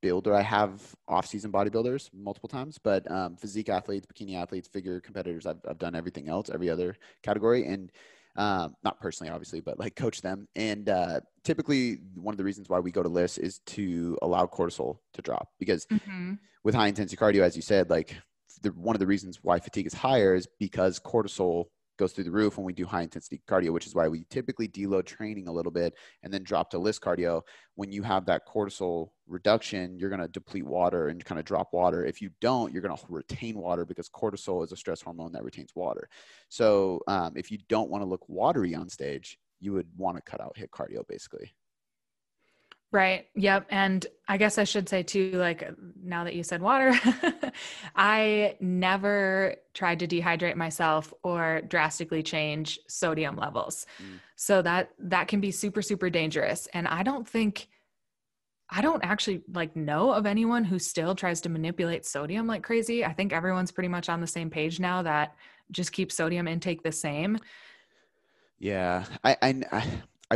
builder. I have off-season bodybuilders multiple times, but um, physique athletes, bikini athletes, figure competitors, I've, I've done everything else, every other category, and um, not personally, obviously, but like coach them. And uh, typically, one of the reasons why we go to LISS is to allow cortisol to drop because mm-hmm. with high intensity cardio, as you said, like the, one of the reasons why fatigue is higher is because cortisol goes through the roof when we do high intensity cardio, which is why we typically deload training a little bit and then drop to LISS cardio. When you have that cortisol reduction, you're going to deplete water and kind of drop water. If you don't, you're going to retain water because cortisol is a stress hormone that retains water. So um, if you don't want to look watery on stage, you would want to cut out HIIT cardio basically. Right. Yep. And I guess I should say too, like now that you said water, I never tried to dehydrate myself or drastically change sodium levels. Mm. So that that can be super, super dangerous. And I don't think I don't actually like know of anyone who still tries to manipulate sodium like crazy. I think everyone's pretty much on the same page now that just keep sodium intake the same. Yeah. I, I, I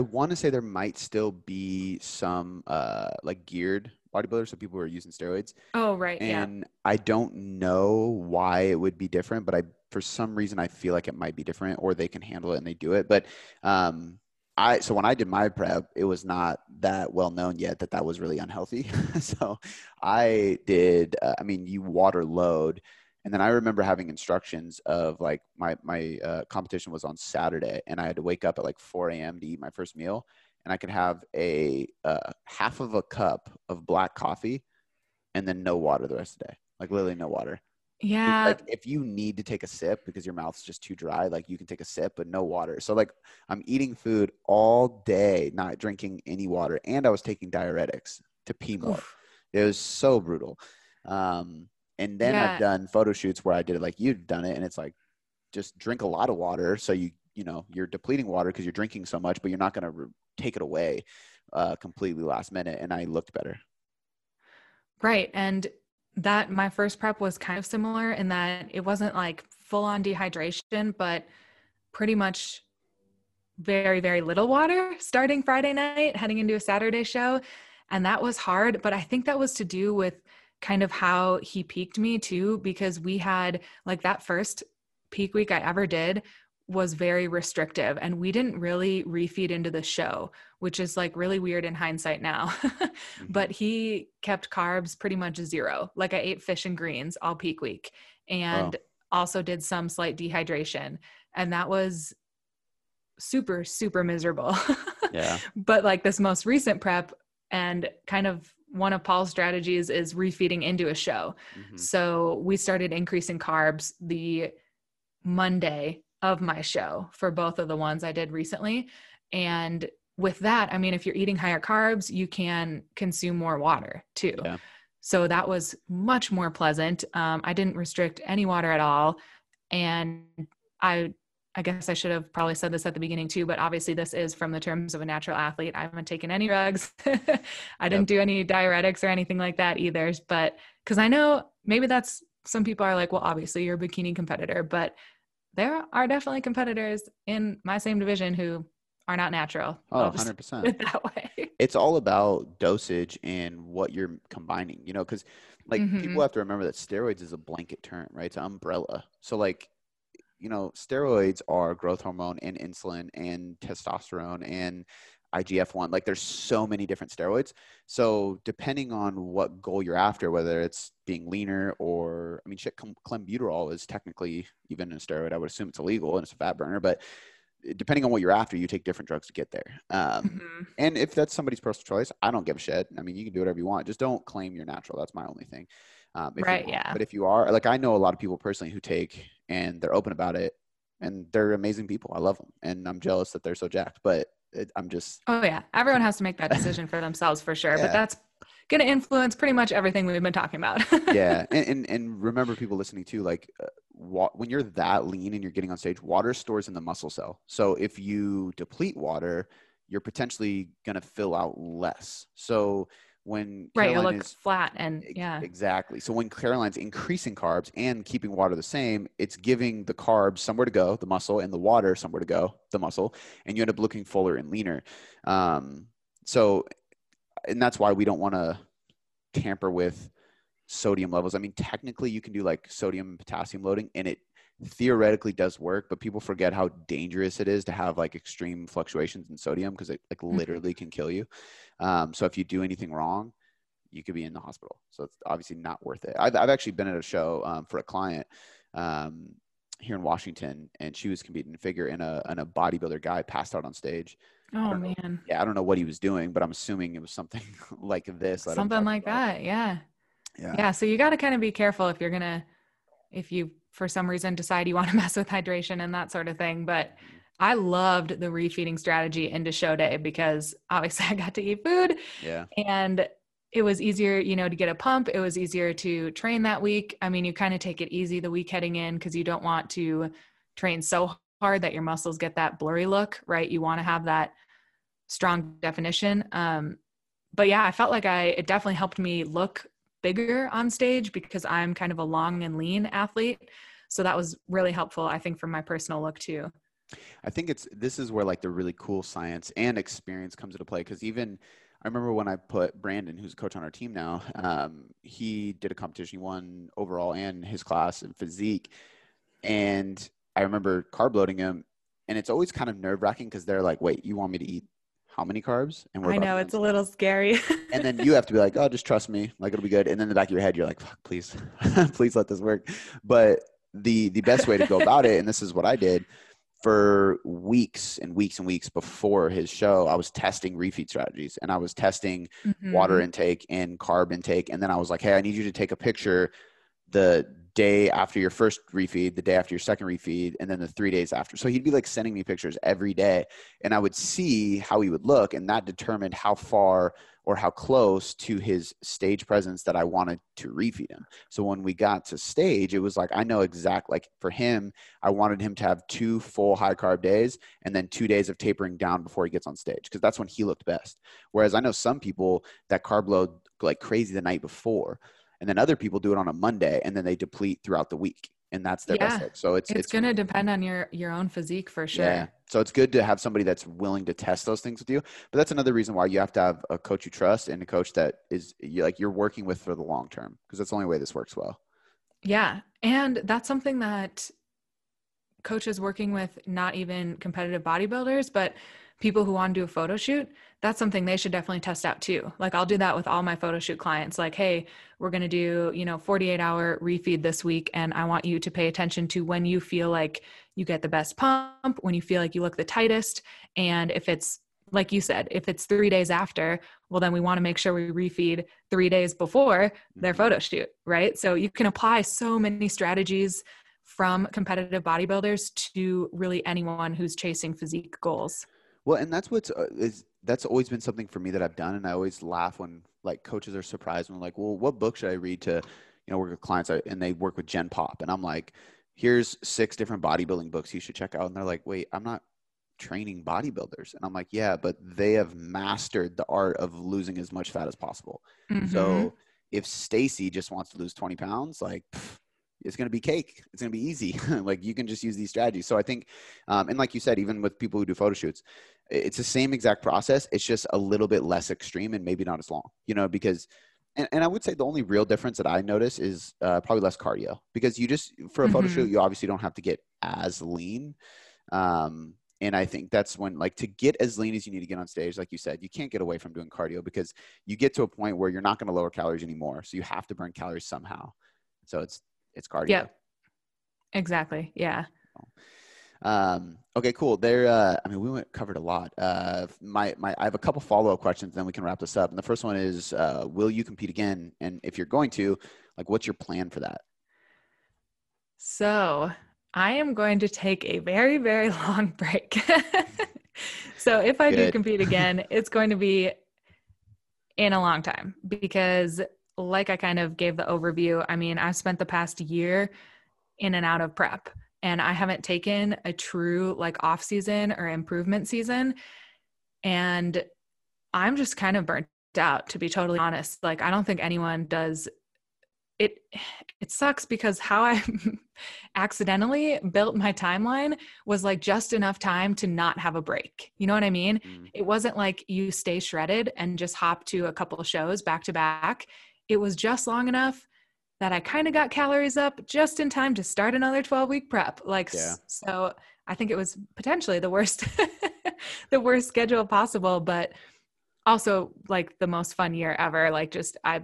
want to say there might still be some uh, like geared bodybuilders, so people who are using steroids. Oh, right. And yeah. I don't know why it would be different, but I for some reason I feel like it might be different, or they can handle it and they do it. But um, I so when I did my prep, it was not that well known yet that that was really unhealthy. so I did. Uh, I mean, you water load and then I remember having instructions of like my my uh, competition was on Saturday, and I had to wake up at like 4 a.m. to eat my first meal, and I could have a uh, half of a cup of black coffee, and then no water the rest of the day, like literally no water. Yeah. Like if you need to take a sip because your mouth's just too dry, like you can take a sip, but no water. So like I'm eating food all day, not drinking any water, and I was taking diuretics to pee more. Oof. It was so brutal. Um, and then yeah. I've done photo shoots where I did it like you've done it, and it's like just drink a lot of water so you you know you're depleting water because you're drinking so much, but you're not going to re- take it away uh, completely last minute. And I looked better. Right, and that my first prep was kind of similar in that it wasn't like full on dehydration, but pretty much very very little water starting Friday night, heading into a Saturday show, and that was hard. But I think that was to do with kind of how he peaked me too, because we had like that first peak week I ever did was very restrictive and we didn't really refeed into the show which is like really weird in hindsight now mm-hmm. but he kept carbs pretty much zero like i ate fish and greens all peak week and wow. also did some slight dehydration and that was super super miserable yeah but like this most recent prep and kind of one of Paul's strategies is refeeding into a show. Mm-hmm. So we started increasing carbs the Monday of my show for both of the ones I did recently. And with that, I mean, if you're eating higher carbs, you can consume more water too. Yeah. So that was much more pleasant. Um, I didn't restrict any water at all. And I I guess I should have probably said this at the beginning too, but obviously this is from the terms of a natural athlete. I haven't taken any drugs. I didn't do any diuretics or anything like that either. But because I know maybe that's some people are like, well, obviously you're a bikini competitor, but there are definitely competitors in my same division who are not natural. Oh, 100%. that way. It's all about dosage and what you're combining, you know, because like mm-hmm. people have to remember that steroids is a blanket term, right? It's an umbrella. So like you know, steroids are growth hormone and insulin and testosterone and IGF 1. Like there's so many different steroids. So depending on what goal you're after, whether it's being leaner or, I mean, shit, clenbuterol is technically even a steroid. I would assume it's illegal and it's a fat burner, but depending on what you're after, you take different drugs to get there. Um, mm-hmm. And if that's somebody's personal choice, I don't give a shit. I mean, you can do whatever you want. Just don't claim you're natural. That's my only thing. Um, right. Yeah. But if you are, like, I know a lot of people personally who take and they're open about it, and they're amazing people. I love them, and I'm jealous that they're so jacked. But it, I'm just. Oh yeah, everyone has to make that decision for themselves for sure. Yeah. But that's going to influence pretty much everything we've been talking about. yeah, and, and, and remember, people listening too, like uh, wa- when you're that lean and you're getting on stage, water stores in the muscle cell. So if you deplete water, you're potentially going to fill out less. So when right, it Caroline looks is flat and yeah. exactly. So when Caroline's increasing carbs and keeping water the same, it's giving the carbs somewhere to go, the muscle, and the water somewhere to go, the muscle, and you end up looking fuller and leaner. Um, so, and that's why we don't want to tamper with sodium levels. I mean, technically, you can do like sodium and potassium loading, and it theoretically does work, but people forget how dangerous it is to have like extreme fluctuations in sodium because it like Mhm. literally can kill you. Um, so if you do anything wrong, you could be in the hospital. So it's obviously not worth it. I've, I've actually been at a show um, for a client um, here in Washington, and she was competing in figure, and a and a bodybuilder guy passed out on stage. Oh don't know. man. Yeah, I don't know what he was doing, but I'm assuming it was something like this. Something like about. that. Yeah. Yeah. Yeah. So you got to kind of be careful if you're going to, if you for some reason decide you want to mess with hydration and that sort of thing. But I loved the refeeding strategy into show day because obviously I got to eat food Yeah. and it was easier, you know, to get a pump. It was easier to train that week. I mean, you kind of take it easy the week heading in because you don't want to train so hard that your muscles get that blurry look, right? You want to have that strong definition. Um, but yeah, I felt like I it definitely helped me look bigger on stage because I'm kind of a long and lean athlete. So that was really helpful, I think, for my personal look too. I think it's this is where like the really cool science and experience comes into play because even I remember when I put Brandon, who's a coach on our team now, um, he did a competition, he won overall and his class in physique, and I remember carb loading him, and it's always kind of nerve wracking because they're like, "Wait, you want me to eat how many carbs?" And I know it's a little scary. and then you have to be like, oh, just trust me, like it'll be good. And then in the back of your head, you're like, fuck, please, please let this work. But the the best way to go about it, and this is what I did for weeks and weeks and weeks before his show, I was testing refeed strategies and I was testing water Mhm. intake and carb intake. And then I was like, hey, I need you to take a picture the day after your first refeed, the day after your second refeed, and then the three days after. So he'd be like sending me pictures every day, and I would see how he would look, and that determined how far or how close to his stage presence that I wanted to refeed him. So when we got to stage, it was like I know exact like for him, I wanted him to have two full high carb days and then two days of tapering down before he gets on stage because that's when he looked best. Whereas I know some people that carb load like crazy the night before and then other people do it on a Monday and then they deplete throughout the week, and that's their best Yeah. look. So it's It's, going to depend on your your own physique for sure. yeah. So it's good to have somebody that's willing to test those things with you. But that's another reason why you have to have a coach you trust and a coach that is you like you're working with for the long term because that's the only way this works well. Yeah. And that's something that coaches working with not even competitive bodybuilders, but people who want to do a photo shoot, that's something they should definitely test out too. Like I'll do that with all my photo shoot clients. Like, hey, we're going to do, you know, 48 hour refeed this week. And I want you to pay attention to when you feel like you get the best pump, when you feel like you look the tightest. And if it's like you said, if it's three days after, well, then we want to make sure we refeed three days before their Mhm. photo shoot, right? So you can apply so many strategies from competitive bodybuilders to really anyone who's chasing physique goals. Well, and that's what's uh, is that's always been something for me that I've done, and I always laugh when like coaches are surprised when like, well, what book should I read to, you know, work with clients, and they work with Gen Pop, and I'm like, here's six different bodybuilding books you should check out, and they're like, wait, I'm not training bodybuilders, and I'm like, yeah, but they have mastered the art of losing as much fat as possible. Mhm. So if Stacy just wants to lose 20 pounds, like pff, it's going to be cake. It's going to be easy. like you can just use these strategies. So I think, um, and like you said, even with people who do photo shoots, it's the same exact process. It's just a little bit less extreme and maybe not as long, you know, because, and, and I would say the only real difference that I notice is uh, probably less cardio because you just, for a photo Mhm. shoot, you obviously don't have to get as lean. Um, and I think that's when, like, to get as lean as you need to get on stage, like you said, you can't get away from doing cardio because you get to a point where you're not going to lower calories anymore. So you have to burn calories somehow. So it's it's cardio. Yep. Exactly. Yeah. Um, okay, cool. There. Uh, I mean, we went covered a lot. Uh, my my, I have a couple follow up questions, then we can wrap this up. And the first one is, uh, will you compete again? And if you're going to, like, what's your plan for that? So I am going to take a very, very long break. so if I do compete again, it's going to be in a long time because, like I kind of gave the overview, I mean, I've spent the past year in and out of prep and I haven't taken a true like off season or improvement season. And I'm just kind of burnt out to be totally honest. Like I don't think anyone does it it sucks because how I accidentally built my timeline was like just enough time to not have a break. You know what I mean? Mm. It wasn't like you stay shredded and just hop to a couple of shows back to back. It was just long enough that I kind of got calories up just in time to start another 12 week prep. Like yeah. so I think it was potentially the worst the worst schedule possible, but also like the most fun year ever. Like just I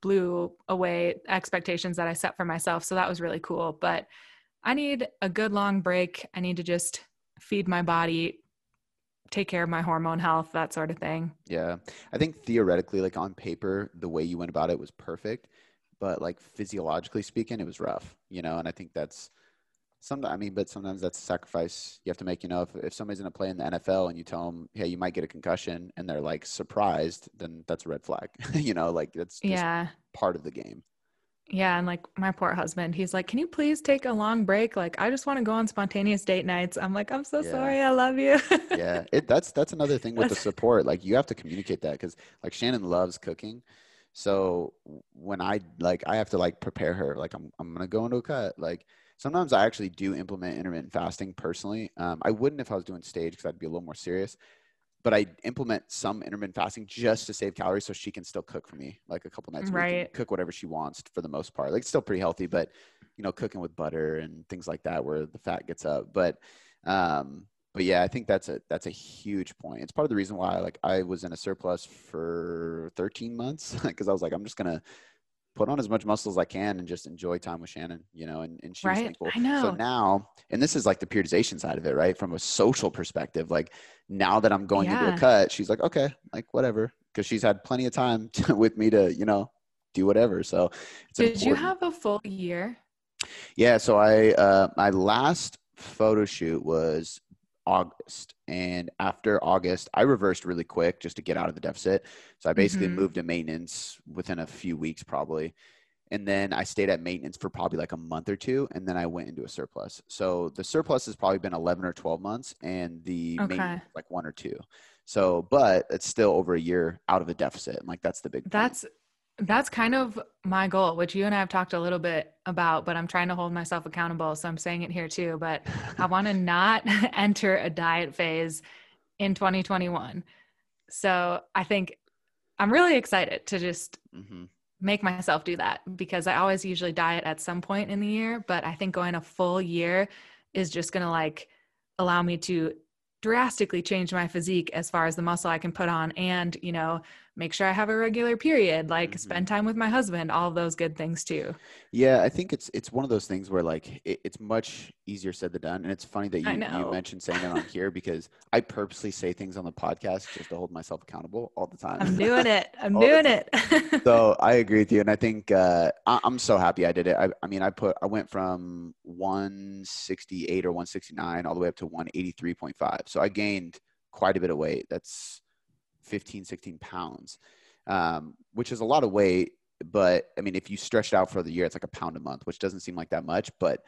blew away expectations that I set for myself. So that was really cool. But I need a good long break. I need to just feed my body, take care of my hormone health, that sort of thing. Yeah. I think theoretically, like on paper, the way you went about it was perfect. But like physiologically speaking, it was rough, you know, and I think that's Sometimes, I mean, but sometimes that's a sacrifice you have to make. You know, if, if somebody's going to play in the NFL and you tell them, hey, you might get a concussion, and they're like surprised, then that's a red flag. you know, like that's yeah part of the game. Yeah, and like my poor husband, he's like, "Can you please take a long break? Like, I just want to go on spontaneous date nights." I'm like, "I'm so yeah. sorry, I love you." yeah, it that's that's another thing with the support. Like, you have to communicate that because like Shannon loves cooking, so when I like, I have to like prepare her. Like, I'm I'm gonna go into a cut. Like, sometimes I actually do implement intermittent fasting personally. Um, I wouldn't if I was doing stage because I'd be a little more serious. But I implement some intermittent fasting just to save calories so she can still cook for me like a couple nights a right. week. Cook whatever she wants for the most part. Like it's still pretty healthy, but you know, cooking with butter and things like that where the fat gets up. But um, but yeah, I think that's a that's a huge point. It's part of the reason why like I was in a surplus for 13 months because I was like, I'm just gonna put on as much muscle as I can and just enjoy time with Shannon, you know, and, and she's right. thankful. I know. So now, and this is like the periodization side of it, right? From a social perspective, like now that I'm going yeah. into a cut, she's like, okay, like whatever. Cause she's had plenty of time to, with me to, you know, do whatever. So did important. you have a full year? Yeah. So I, uh, my last photo shoot was August. And after August, I reversed really quick just to get out of the deficit. So I basically mm-hmm. moved to maintenance within a few weeks, probably. And then I stayed at maintenance for probably like a month or two. And then I went into a surplus. So the surplus has probably been 11 or 12 months, and the okay. maintenance like one or two. So, but it's still over a year out of a deficit. And like that's the big That's that's kind of my goal, which you and I have talked a little bit about, but I'm trying to hold myself accountable. So I'm saying it here too. But I want to not enter a diet phase in 2021. So I think I'm really excited to just mm-hmm. make myself do that because I always usually diet at some point in the year. But I think going a full year is just going to like allow me to drastically change my physique as far as the muscle I can put on and, you know, make sure I have a regular period, like mm-hmm. spend time with my husband, all those good things too. Yeah, I think it's it's one of those things where like it, it's much easier said than done. And it's funny that you, you mentioned saying it on here because I purposely say things on the podcast just to hold myself accountable all the time. I'm doing it. I'm doing it. so I agree with you. And I think uh, I, am so happy I did it. I, I mean, I put, I went from 168 or 169 all the way up to 183.5. So I gained quite a bit of weight. That's 15, 16 pounds, um, which is a lot of weight. But I mean, if you stretch it out for the year, it's like a pound a month, which doesn't seem like that much. But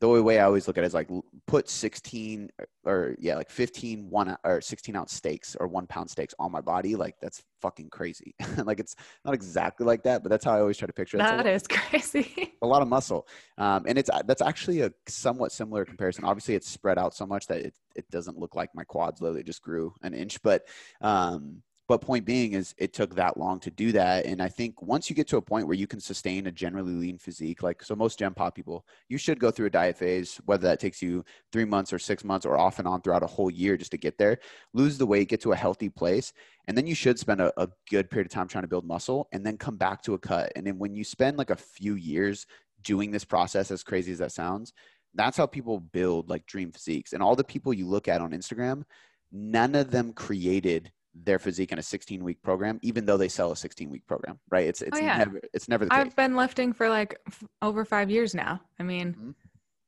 the only way I always look at it is like put 16 or yeah, like 15 one or 16 ounce steaks or one pound steaks on my body. Like that's fucking crazy. like it's not exactly like that, but that's how I always try to picture it. That is crazy. a lot of muscle. Um, and it's, that's actually a somewhat similar comparison. Obviously it's spread out so much that it, it doesn't look like my quads literally just grew an inch, but, um, but point being is it took that long to do that. And I think once you get to a point where you can sustain a generally lean physique, like so most Gen Pop people, you should go through a diet phase, whether that takes you three months or six months or off and on throughout a whole year just to get there, lose the weight, get to a healthy place. And then you should spend a, a good period of time trying to build muscle and then come back to a cut. And then when you spend like a few years doing this process, as crazy as that sounds, that's how people build like dream physiques. And all the people you look at on Instagram, none of them created their physique in a 16 week program, even though they sell a 16 week program, right? It's it's oh, yeah. never it's never the I've been lifting for like f- over five years now. I mean, mm-hmm.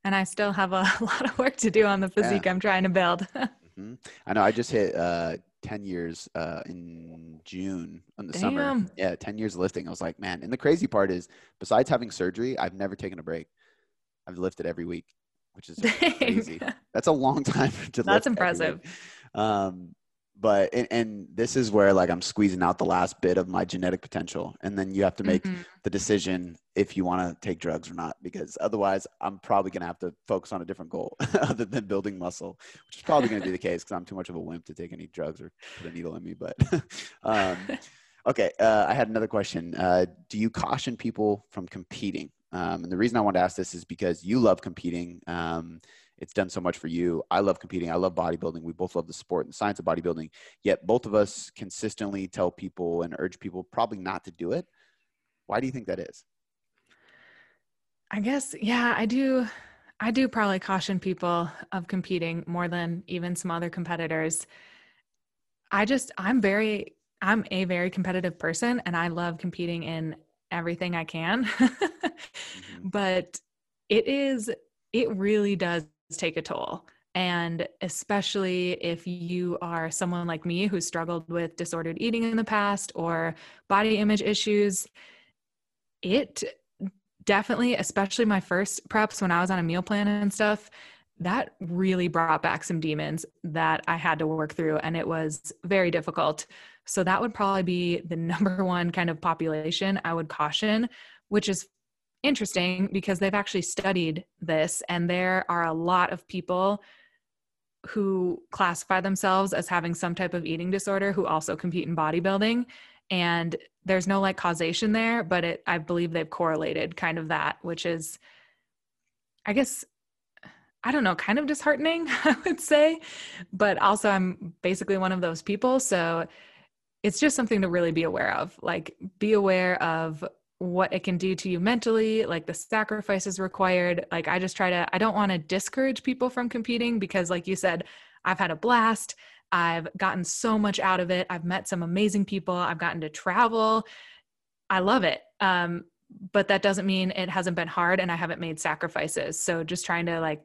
and I still have a lot of work to do on the physique yeah. I'm trying to build. mm-hmm. I know. I just hit uh, 10 years uh, in June in the Damn. summer. Yeah, 10 years lifting. I was like, man. And the crazy part is, besides having surgery, I've never taken a break. I've lifted every week, which is Dang. crazy. That's a long time to. Lift that's impressive. Um, but and, and, this is where like i'm squeezing out the last bit of my genetic potential and then you have to make mm-hmm. the decision if you want to take drugs or not because otherwise i'm probably going to have to focus on a different goal other than building muscle which is probably going to be the case because i'm too much of a wimp to take any drugs or put a needle in me but um, okay uh, i had another question uh, do you caution people from competing um, and the reason i want to ask this is because you love competing um, it's done so much for you. I love competing. I love bodybuilding. We both love the sport and the science of bodybuilding. Yet both of us consistently tell people and urge people probably not to do it. Why do you think that is? I guess, yeah, I do. I do probably caution people of competing more than even some other competitors. I just, I'm very, I'm a very competitive person and I love competing in everything I can. mm-hmm. But it is, it really does take a toll. And especially if you are someone like me who struggled with disordered eating in the past or body image issues, it definitely, especially my first preps when I was on a meal plan and stuff, that really brought back some demons that I had to work through. And it was very difficult. So that would probably be the number one kind of population I would caution, which is interesting because they've actually studied this, and there are a lot of people who classify themselves as having some type of eating disorder who also compete in bodybuilding. And there's no like causation there, but it, I believe they've correlated kind of that, which is, I guess, I don't know, kind of disheartening, I would say. But also, I'm basically one of those people. So it's just something to really be aware of. Like, be aware of what it can do to you mentally, like the sacrifices required. Like, I just try to, I don't want to discourage people from competing because, like you said, I've had a blast. I've gotten so much out of it. I've met some amazing people. I've gotten to travel. I love it. Um, but that doesn't mean it hasn't been hard and I haven't made sacrifices. So just trying to like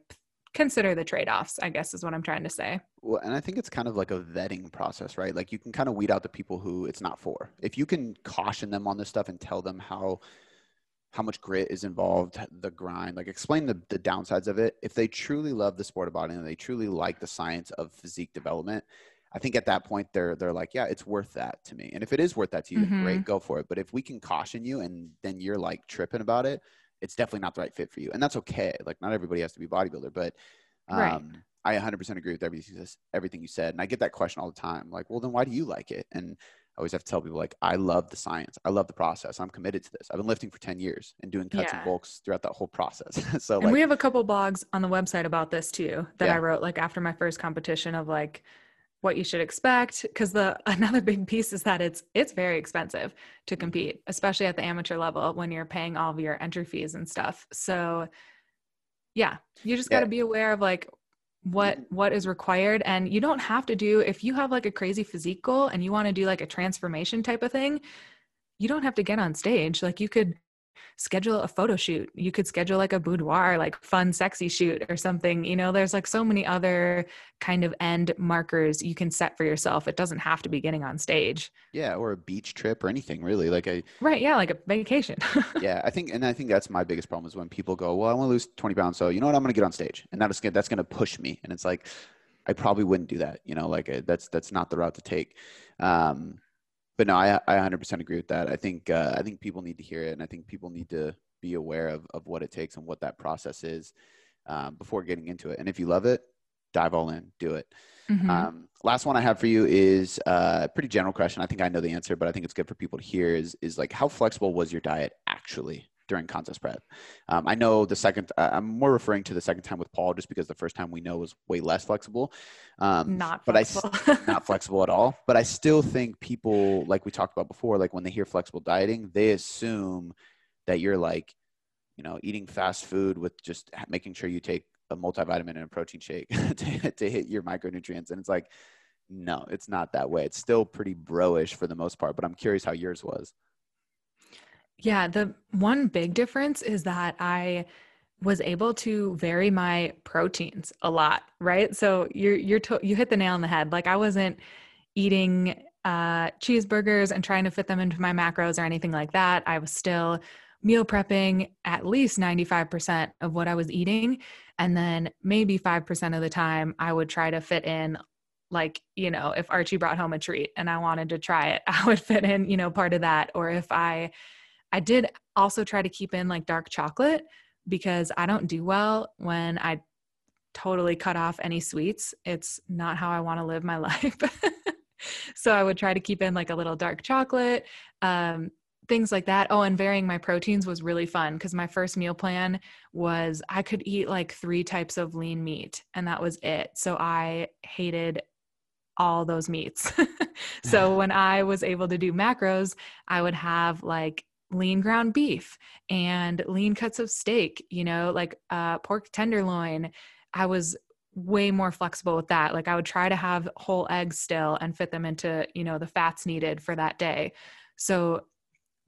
consider the trade-offs i guess is what i'm trying to say. Well and i think it's kind of like a vetting process right? Like you can kind of weed out the people who it's not for. If you can caution them on this stuff and tell them how how much grit is involved the grind like explain the, the downsides of it. If they truly love the sport of bodybuilding and they truly like the science of physique development i think at that point they're they're like yeah it's worth that to me. And if it is worth that to you mm-hmm. great go for it. But if we can caution you and then you're like tripping about it it's definitely not the right fit for you. And that's okay. Like not everybody has to be bodybuilder, but um, right. I 100% agree with everything, everything you said. And I get that question all the time. Like, well, then why do you like it? And I always have to tell people like, I love the science. I love the process. I'm committed to this. I've been lifting for 10 years and doing cuts yeah. and bulks throughout that whole process. so and like, we have a couple blogs on the website about this too, that yeah. I wrote like after my first competition of like, what you should expect because the another big piece is that it's it's very expensive to mm-hmm. compete especially at the amateur level when you're paying all of your entry fees and stuff so yeah you just got to be aware of like what mm-hmm. what is required and you don't have to do if you have like a crazy physique goal and you want to do like a transformation type of thing you don't have to get on stage like you could schedule a photo shoot. You could schedule like a boudoir, like fun, sexy shoot or something. You know, there's like so many other kind of end markers you can set for yourself. It doesn't have to be getting on stage. Yeah, or a beach trip or anything really. Like a right, yeah, like a vacation. yeah, I think, and I think that's my biggest problem is when people go, "Well, I want to lose 20 pounds, so you know what? I'm going to get on stage," and that's that's going to push me. And it's like, I probably wouldn't do that. You know, like a, that's that's not the route to take. Um, but no, I, I 100% agree with that. I think uh, I think people need to hear it, and I think people need to be aware of of what it takes and what that process is um, before getting into it. And if you love it, dive all in, do it. Mm-hmm. Um, last one I have for you is uh, a pretty general question. I think I know the answer, but I think it's good for people to hear. Is is like how flexible was your diet actually? During contest prep. Um, I know the second, uh, I'm more referring to the second time with Paul, just because the first time we know was way less flexible. Um, not flexible. but I not flexible at all. But I still think people, like we talked about before, like when they hear flexible dieting, they assume that you're like, you know, eating fast food with just making sure you take a multivitamin and a protein shake to, to hit your micronutrients. And it's like, no, it's not that way. It's still pretty broish for the most part. But I'm curious how yours was. Yeah, the one big difference is that I was able to vary my proteins a lot, right? So you're you're to, you hit the nail on the head. Like I wasn't eating uh, cheeseburgers and trying to fit them into my macros or anything like that. I was still meal prepping at least 95% of what I was eating. And then maybe 5% of the time, I would try to fit in like you know if archie brought home a treat and i wanted to try it i would fit in you know part of that or if i i did also try to keep in like dark chocolate because i don't do well when i totally cut off any sweets it's not how i want to live my life so i would try to keep in like a little dark chocolate um, things like that. Oh, and varying my proteins was really fun because my first meal plan was I could eat like three types of lean meat and that was it. So I hated all those meats. so when I was able to do macros, I would have like lean ground beef and lean cuts of steak, you know, like uh, pork tenderloin. I was way more flexible with that. Like I would try to have whole eggs still and fit them into, you know, the fats needed for that day. So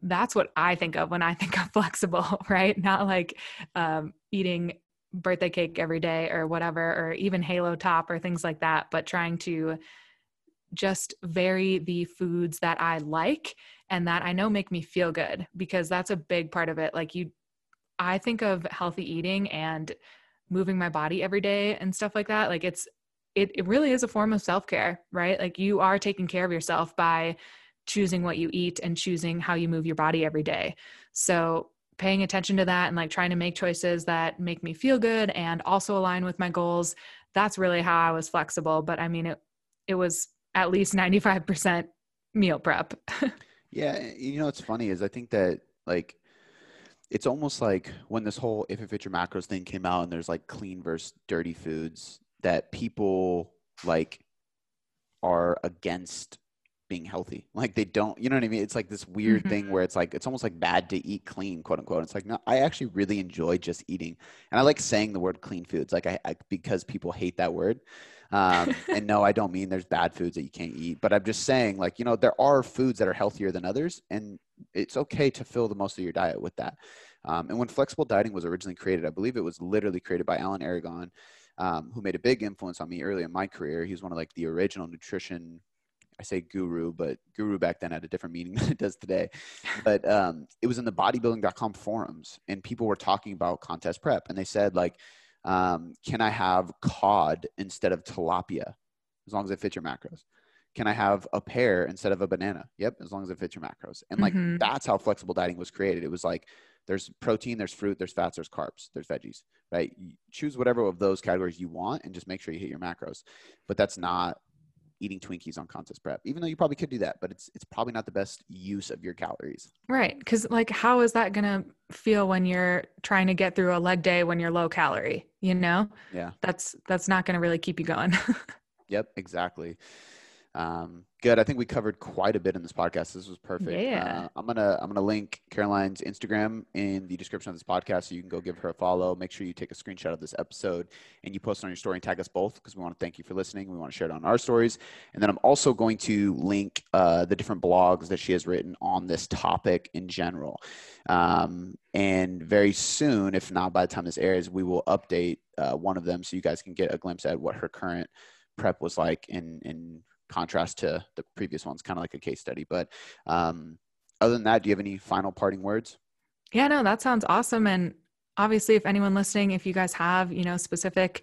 that's what I think of when I think of flexible, right? Not like um, eating birthday cake every day or whatever, or even halo top or things like that, but trying to just vary the foods that I like and that I know make me feel good because that's a big part of it. Like you, I think of healthy eating and moving my body every day and stuff like that. Like it's, it, it really is a form of self care, right? Like you are taking care of yourself by choosing what you eat and choosing how you move your body every day. So, paying attention to that and like trying to make choices that make me feel good and also align with my goals, that's really how I was flexible, but I mean it it was at least 95% meal prep. yeah, you know what's funny is I think that like it's almost like when this whole if it fits your macros thing came out and there's like clean versus dirty foods that people like are against being healthy. Like they don't, you know what I mean? It's like this weird mm-hmm. thing where it's like it's almost like bad to eat clean, quote unquote. It's like no, I actually really enjoy just eating, and I like saying the word clean foods, like I, I because people hate that word. Um, and no, I don't mean there's bad foods that you can't eat, but I'm just saying like you know there are foods that are healthier than others, and it's okay to fill the most of your diet with that. Um, and when flexible dieting was originally created, I believe it was literally created by Alan Aragon. Um, who made a big influence on me early in my career. He was one of like the original nutrition I say guru, but guru back then had a different meaning than it does today. But um, it was in the bodybuilding.com forums, and people were talking about contest prep, and they said like, um, "Can I have cod instead of tilapia, as long as it fits your macros? Can I have a pear instead of a banana? Yep, as long as it fits your macros." And like mm-hmm. that's how flexible dieting was created. It was like there's protein, there's fruit, there's fats, there's carbs, there's veggies, right? You choose whatever of those categories you want, and just make sure you hit your macros. But that's not eating Twinkies on contest prep, even though you probably could do that, but it's it's probably not the best use of your calories. Right. Cause like how is that gonna feel when you're trying to get through a leg day when you're low calorie? You know? Yeah. That's that's not gonna really keep you going. yep, exactly. Um, good. I think we covered quite a bit in this podcast. This was perfect. Yeah. Uh, I'm gonna I'm gonna link Caroline's Instagram in the description of this podcast, so you can go give her a follow. Make sure you take a screenshot of this episode and you post it on your story and tag us both because we want to thank you for listening. We want to share it on our stories, and then I'm also going to link uh, the different blogs that she has written on this topic in general. Um, and very soon, if not by the time this airs, we will update uh, one of them so you guys can get a glimpse at what her current prep was like and in contrast to the previous ones, kind of like a case study. But um, other than that, do you have any final parting words? Yeah, no, that sounds awesome. And obviously, if anyone listening, if you guys have, you know, specific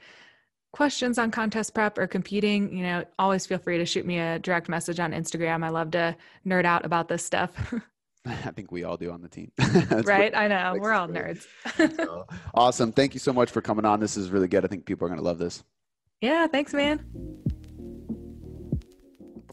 questions on contest prep or competing, you know, always feel free to shoot me a direct message on Instagram. I love to nerd out about this stuff. I think we all do on the team. right? I know. We're all nerds. so, awesome. Thank you so much for coming on. This is really good. I think people are going to love this. Yeah. Thanks, man